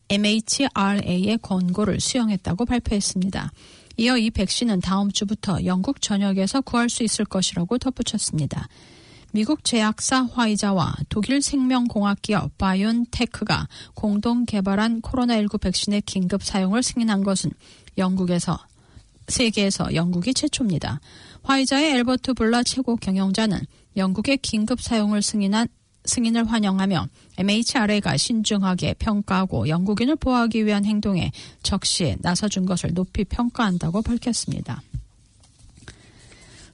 MHRA의 권고를 수용했다고 발표했습니다. 이어 이 백신은 다음 주부터 영국 전역에서 구할 수 있을 것이라고 덧붙였습니다. 미국 제약사 화이자와 독일 생명공학기업 바이온테크가 공동 개발한 코로나19 백신의 긴급 사용을 승인한 것은 영국에서 세계에서 영국이 최초입니다. 화이자의 엘버트 블라 최고 경영자는 영국의 긴급 사용을 승인한 승인을 환영하며 MHRA가 신중하게 평가하고 영국인을 보호하기 위한 행동에 적시에 나서준 것을 높이 평가한다고 밝혔습니다.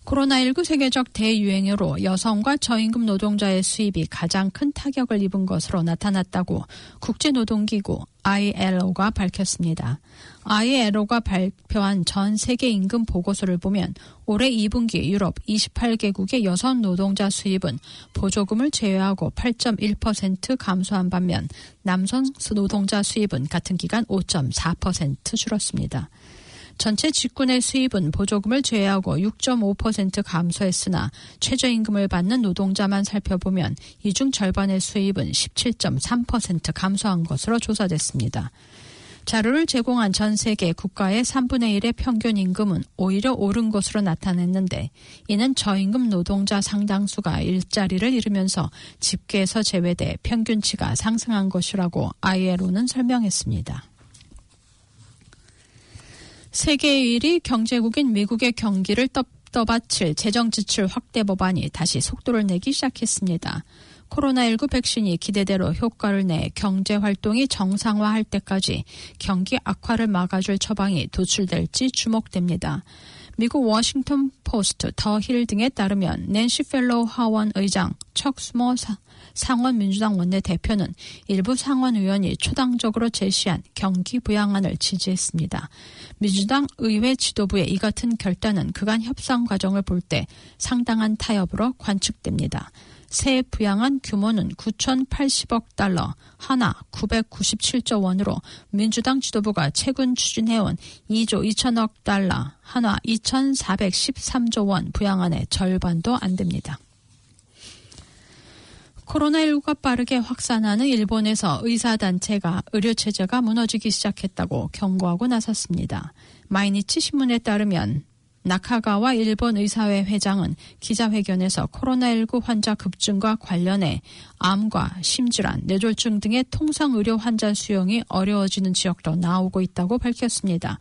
코로나19 세계적 대유행으로 여성과 저임금 노동자의 수입이 가장 큰 타격을 입은 것으로 나타났다고 국제노동기구 ILO가 밝혔습니다. ILO가 발표한 전 세계 임금 보고서를 보면 올해 2분기 유럽 28개국의 여성 노동자 수입은 보조금을 제외하고 8.1% 감소한 반면 남성 노동자 수입은 같은 기간 5.4% 줄었습니다. 전체 직군의 수입은 보조금을 제외하고 6.5% 감소했으나 최저임금을 받는 노동자만 살펴보면 이 중 절반의 수입은 17.3% 감소한 것으로 조사됐습니다. 자료를 제공한 전 세계 국가의 3분의 1의 평균 임금은 오히려 오른 것으로 나타냈는데 이는 저임금 노동자 상당수가 일자리를 잃으면서 집계에서 제외돼 평균치가 상승한 것이라고 ILO는 설명했습니다. 세계 1위 경제국인 미국의 경기를 떠받칠 재정 지출 확대 법안이 다시 속도를 내기 시작했습니다. 코로나19 백신이 기대대로 효과를 내 경제 활동이 정상화할 때까지 경기 악화를 막아줄 처방이 도출될지 주목됩니다. 미국 워싱턴 포스트, 더 힐 등에 따르면 낸시 펠로시 하원 의장, 척 슈머 상원 민주당 원내대표는 일부 상원 의원이 초당적으로 제시한 경기 부양안을 지지했습니다. 민주당 의회 지도부의 이 같은 결단은 그간 협상 과정을 볼 때 상당한 타협으로 관측됩니다. 새 부양안 규모는 9,080억 달러, 하나 997조 원으로 민주당 지도부가 최근 추진해온 2조 2천억 달러, 하나 2,413조 원 부양안의 절반도 안 됩니다. 코로나19가 빠르게 확산하는 일본에서 의사단체가 의료체제가 무너지기 시작했다고 경고하고 나섰습니다. 마이니치 신문에 따르면 나카가와 일본 의사회 회장은 기자회견에서 코로나19 환자 급증과 관련해 암과 심질환, 뇌졸중 등의 통상 의료 환자 수용이 어려워지는 지역도 나오고 있다고 밝혔습니다.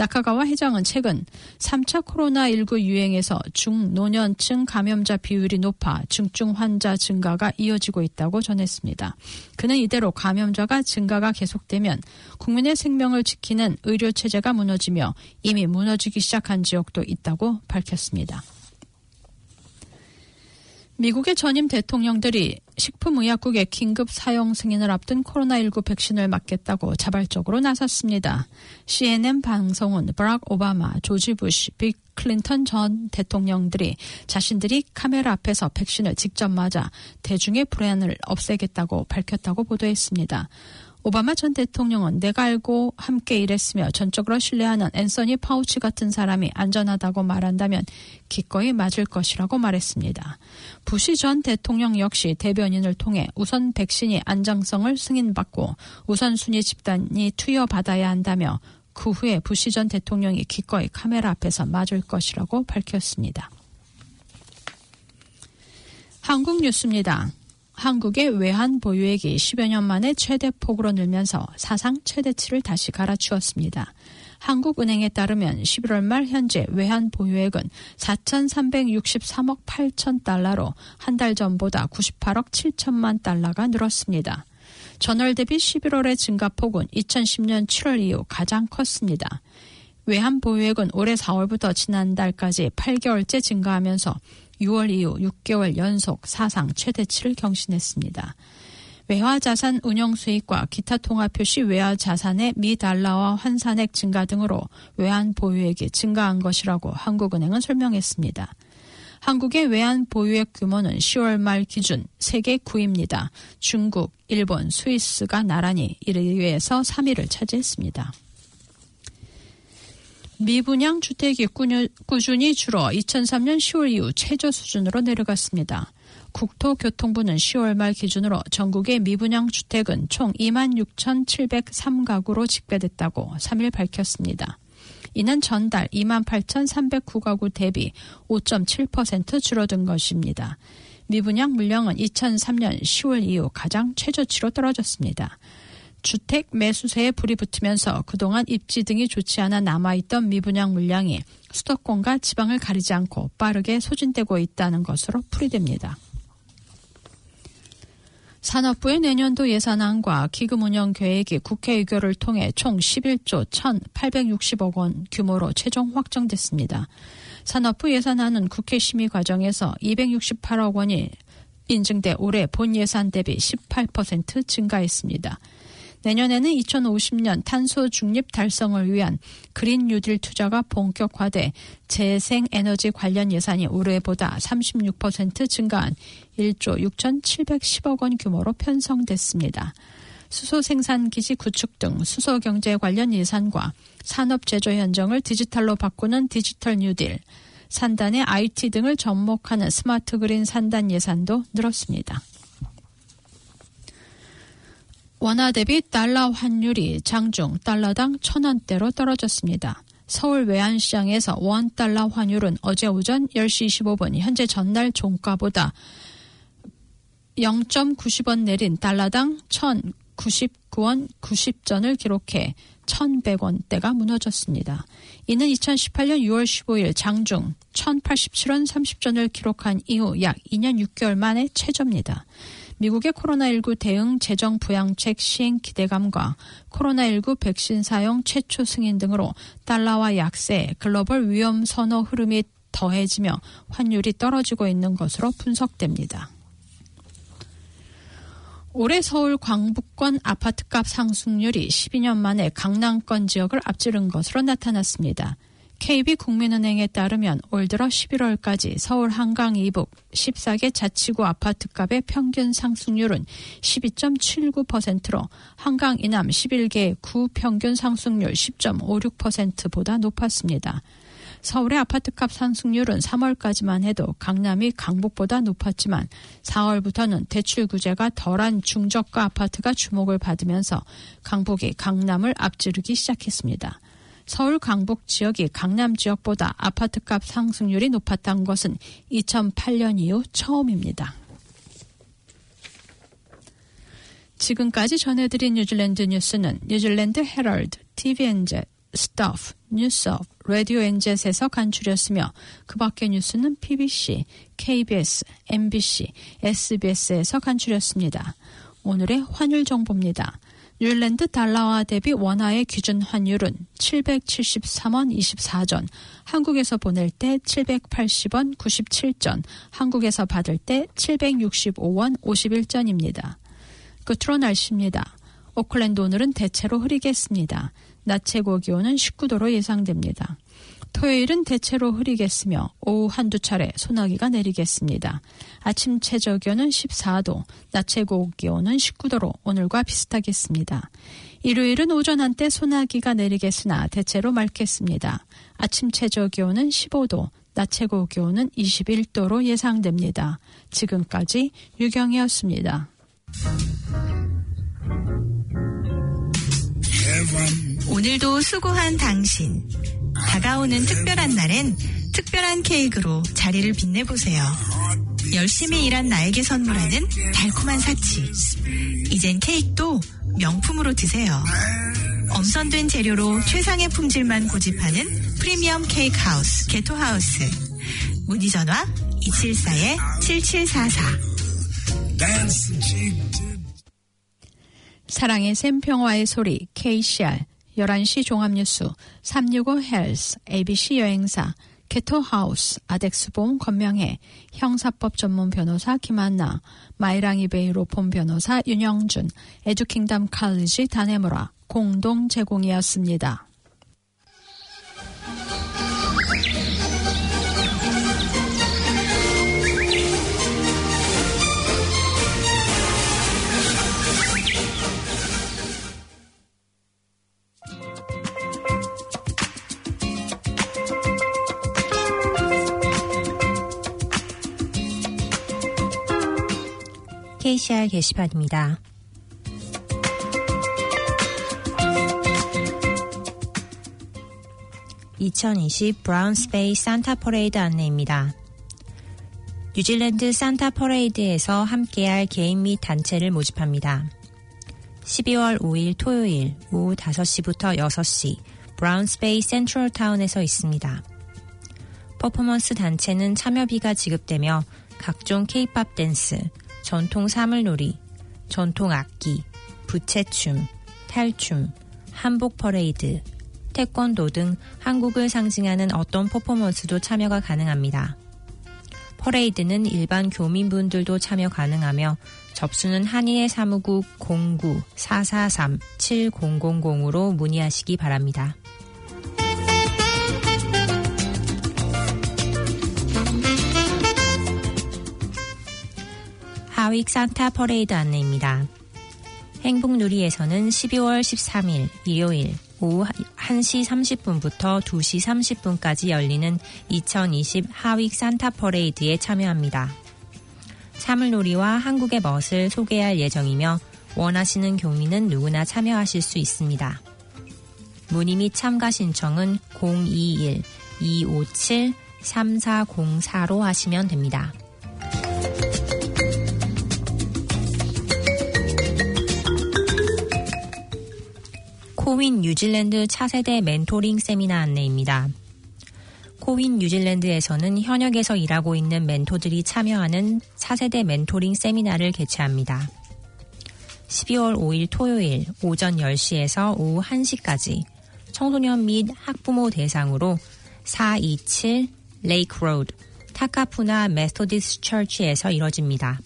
나카가와 회장은 최근 3차 코로나19 유행에서 중노년층 감염자 비율이 높아 중증 환자 증가가 이어지고 있다고 전했습니다. 그는 이대로 감염자가 증가가 계속되면 국민의 생명을 지키는 의료 체제가 무너지며 이미 무너지기 시작한 지역도 있다고 밝혔습니다. 미국의 전임 대통령들이 식품의약국의 긴급 사용 승인을 앞둔 코로나19 백신을 맞겠다고 자발적으로 나섰습니다. CNN 방송은 버락 오바마, 조지 부시, 빅 클린턴 전 대통령들이 자신들이 카메라 앞에서 백신을 직접 맞아 대중의 불안을 없애겠다고 밝혔다고 보도했습니다. 오바마 전 대통령은 내가 알고 함께 일했으며 전적으로 신뢰하는 앤서니 파우치 같은 사람이 안전하다고 말한다면 기꺼이 맞을 것이라고 말했습니다. 부시 전 대통령 역시 대변인을 통해 우선 백신이 안정성을 승인받고 우선순위 집단이 투여받아야 한다며 그 후에 부시 전 대통령이 기꺼이 카메라 앞에서 맞을 것이라고 밝혔습니다. 한국 뉴스입니다. 한국의 외환 보유액이 10여 년 만에 최대폭으로 늘면서 사상 최대치를 다시 갈아치웠습니다. 한국은행에 따르면 11월 말 현재 외환 보유액은 4,363억 8천 달러로 한 달 전보다 98억 7천만 달러가 늘었습니다. 전월 대비 11월의 증가폭은 2010년 7월 이후 가장 컸습니다. 외환 보유액은 올해 4월부터 지난달까지 8개월째 증가하면서 6월 이후 6개월 연속 사상 최대치를 경신했습니다. 외화 자산 운영 수익과 기타 통화 표시 외화 자산의 미 달러와 환산액 증가 등으로 외환 보유액이 증가한 것이라고 한국은행은 설명했습니다. 한국의 외환 보유액 규모는 10월 말 기준 세계 9위입니다. 중국, 일본, 스위스가 나란히 1위에서 3위를 차지했습니다. 미분양 주택이 꾸준히 줄어 2003년 10월 이후 최저 수준으로 내려갔습니다. 국토교통부는 10월 말 기준으로 전국의 미분양 주택은 총 26,703가구로 집계됐다고 3일 밝혔습니다. 이는 전달 28,309가구 대비 5.7% 줄어든 것입니다. 미분양 물량은 2003년 10월 이후 가장 최저치로 떨어졌습니다. 주택 매수세에 불이 붙으면서 그동안 입지 등이 좋지 않아 남아있던 미분양 물량이 수도권과 지방을 가리지 않고 빠르게 소진되고 있다는 것으로 풀이됩니다. 산업부의 내년도 예산안과 기금 운영 계획이 국회 의결을 통해 총 11조 1,860억 원 규모로 최종 확정됐습니다. 산업부 예산안은 국회 심의 과정에서 268억 원이 인증돼 올해 본 예산 대비 18% 증가했습니다. 내년에는 2050년 탄소 중립 달성을 위한 그린 뉴딜 투자가 본격화돼 재생 에너지 관련 예산이 올해보다 36% 증가한 1조 6,710억 원 규모로 편성됐습니다. 수소 생산 기지 구축 등 수소 경제 관련 예산과 산업 제조 현장을 디지털로 바꾸는 디지털 뉴딜, 산단의 IT 등을 접목하는 스마트 그린 산단 예산도 늘었습니다. 원화 대비 달러 환율이 장중 달러당 천원대로 떨어졌습니다. 서울 외환시장에서 원 달러 환율은 어제 오전 10시 25분 현재 전날 종가보다 0.90원 내린 달러당 1,099원 90전을 기록해 1,100원대가 무너졌습니다. 이는 2018년 6월 15일 장중 1,087원 30전을 기록한 이후 약 2년 6개월 만의 최저입니다. 미국의 코로나19 대응 재정 부양책 시행 기대감과 코로나19 백신 사용 최초 승인 등으로 달러와 약세, 글로벌 위험 선호 흐름이 더해지며 환율이 떨어지고 있는 것으로 분석됩니다. 올해 서울 광북권 아파트값 상승률이 12년 만에 강남권 지역을 앞지른 것으로 나타났습니다. KB국민은행에 따르면 올 들어 11월까지 서울 한강 이북 14개 자치구 아파트값의 평균 상승률은 12.79%로 한강 이남 11개 구 평균 상승률 10.56%보다 높았습니다. 서울의 아파트값 상승률은 3월까지만 해도 강남이 강북보다 높았지만 4월부터는 대출 규제가 덜한 중저가 아파트가 주목을 받으면서 강북이 강남을 앞지르기 시작했습니다. 서울 강북 지역이 강남 지역보다 아파트값 상승률이 높았던 것은 2008년 이후 처음입니다. 지금까지 전해드린 뉴질랜드 뉴스는 뉴질랜드 헤럴드, TVNZ, Stuff, Newshub, 라디오 NZ에서 간추렸으며 그 밖의 뉴스는 PBC, KBS, MBC, SBS에서 간추렸습니다. 오늘의 환율 정보입니다. 뉴질랜드 달러화 대비 원화의 기준 환율은 773원 24전, 한국에서 보낼 때 780원 97전, 한국에서 받을 때 765원 51전입니다. 끝으로 날씨입니다. 오클랜드 오늘은 대체로 흐리겠습니다. 낮 최고 기온은 19도로 예상됩니다. 토요일은 대체로 흐리겠으며 오후 한두 차례 소나기가 내리겠습니다. 아침 최저 기온은 14도, 낮 최고 기온은 19도로 오늘과 비슷하겠습니다. 일요일은 오전 한때 소나기가 내리겠으나 대체로 맑겠습니다. 아침 최저 기온은 15도, 낮 최고 기온은 21도로 예상됩니다. 지금까지 유경이었습니다. 오늘도 수고한 당신. 다가오는 특별한 날엔 특별한 케이크로 자리를 빛내보세요. 열심히 일한 나에게 선물하는 달콤한 사치. 이젠 케이크도 명품으로 드세요. 엄선된 재료로 최상의 품질만 고집하는 프리미엄 케이크 하우스, 게토 하우스. 문의 전화 274-7744. 사랑의 샘평화의 소리 KCR 11시 종합뉴스 365 헬스 ABC 여행사 케토하우스 아덱스보험 건명해 형사법 전문 변호사 김한나 마이랑이 베이로폰 변호사 윤영준 에듀킹담 칼리지 다네무라 공동 제공이었습니다. KCR 게시판입니다. (2020) 브라운스베이 산타 퍼레이드 안내입니다. 뉴질랜드 산타 퍼레이드에서 함께할 개인 및 단체를 모집합니다. 12월 5일 토요일 오후 5시부터 6시 브라운스베이 센트럴타운에서 있습니다. 퍼포먼스 단체는 참여비가 지급되며 각종 케이팝 댄스, 전통 사물놀이, 전통 악기, 부채춤, 탈춤, 한복 퍼레이드, 태권도 등 한국을 상징하는 어떤 퍼포먼스도 참여가 가능합니다. 퍼레이드는 일반 교민분들도 참여 가능하며 접수는 한인회 사무국 09-443-7000으로 문의하시기 바랍니다. 하윅 산타 퍼레이드 안내입니다. 행복누리에서는 12월 13일 일요일 오후 1시 30분부터 2시 30분까지 열리는 2020 하윅 산타 퍼레이드에 참여합니다. 사물놀이와 한국의 멋을 소개할 예정이며 원하시는 교민은 누구나 참여하실 수 있습니다. 문의 및 참가 신청은 021-257-3404로 하시면 됩니다. 코윈 뉴질랜드 차세대 멘토링 세미나 안내입니다. 코윈 뉴질랜드에서는 현역에서 일하고 있는 멘토들이 참여하는 차세대 멘토링 세미나를 개최합니다. 12월 5일 토요일 오전 10시에서 오후 1시까지 청소년 및 학부모 대상으로 427 Lake Road 타카푸나 메소디스 처치에서 이뤄집니다.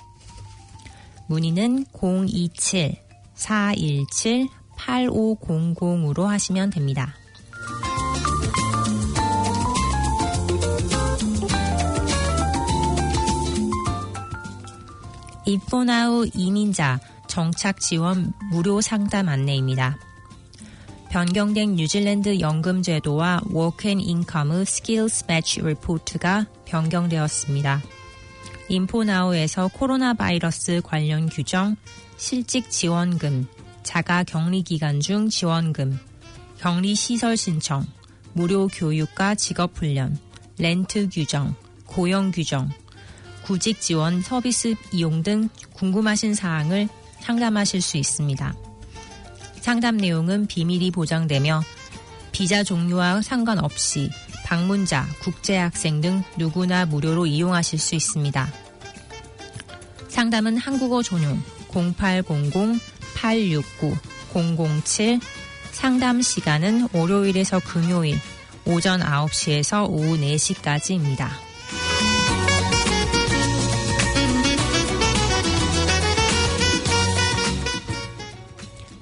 문의는 027 417 8500으로 하시면 됩니다. 인포나우 이민자 정착 지원 무료 상담 안내입니다. 변경된 뉴질랜드 연금 제도와 Work and Income의 Skills Match Report가 변경되었습니다. 인포나우에서 코로나 바이러스 관련 규정, 실직 지원금, 자가 격리 기간 중 지원금, 격리 시설 신청, 무료 교육과 직업 훈련, 렌트 규정, 고용 규정, 구직 지원 서비스 이용 등 궁금하신 사항을 상담하실 수 있습니다. 상담 내용은 비밀이 보장되며 비자 종류와 상관없이 방문자, 국제학생 등 누구나 무료로 이용하실 수 있습니다. 상담은 한국어 전용 0800-869-007 상담 시간은 월요일에서 금요일 오전 9시에서 오후 4시까지입니다.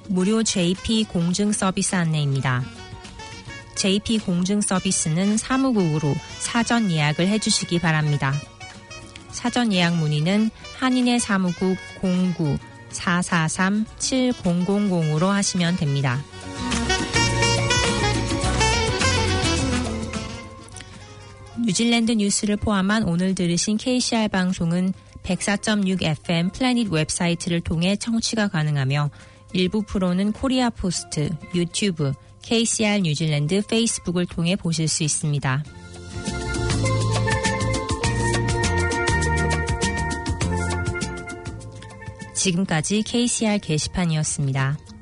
무료 JP 공증 서비스 안내입니다. JP 공증 서비스는 사무국으로 사전 예약을 해주시기 바랍니다. 사전 예약 문의는 한인의 사무국 09-443-7000으로 하시면 됩니다. 뉴질랜드 뉴스를 포함한 오늘 들으신 KCR 방송은 104.6 FM 플래닛 웹사이트를 통해 청취가 가능하며 일부 프로는 코리아 포스트, 유튜브, KCR 뉴질랜드 페이스북을 통해 보실 수 있습니다. 지금까지 KCR 게시판이었습니다.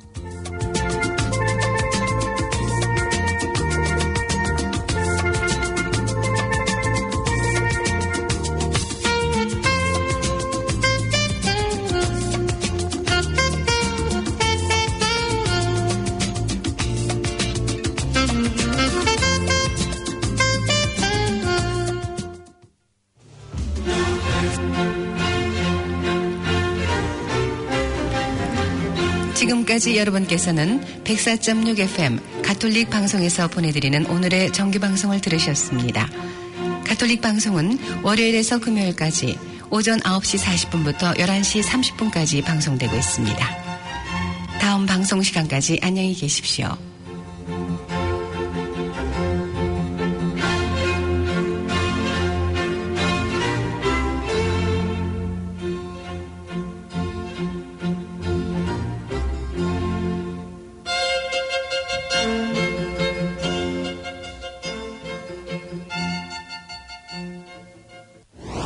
지금까지 여러분께서는 104.6 FM 가톨릭 방송에서 보내드리는 오늘의 정규 방송을 들으셨습니다. 가톨릭 방송은 월요일에서 금요일까지 오전 9시 40분부터 11시 30분까지 방송되고 있습니다. 다음 방송 시간까지 안녕히 계십시오.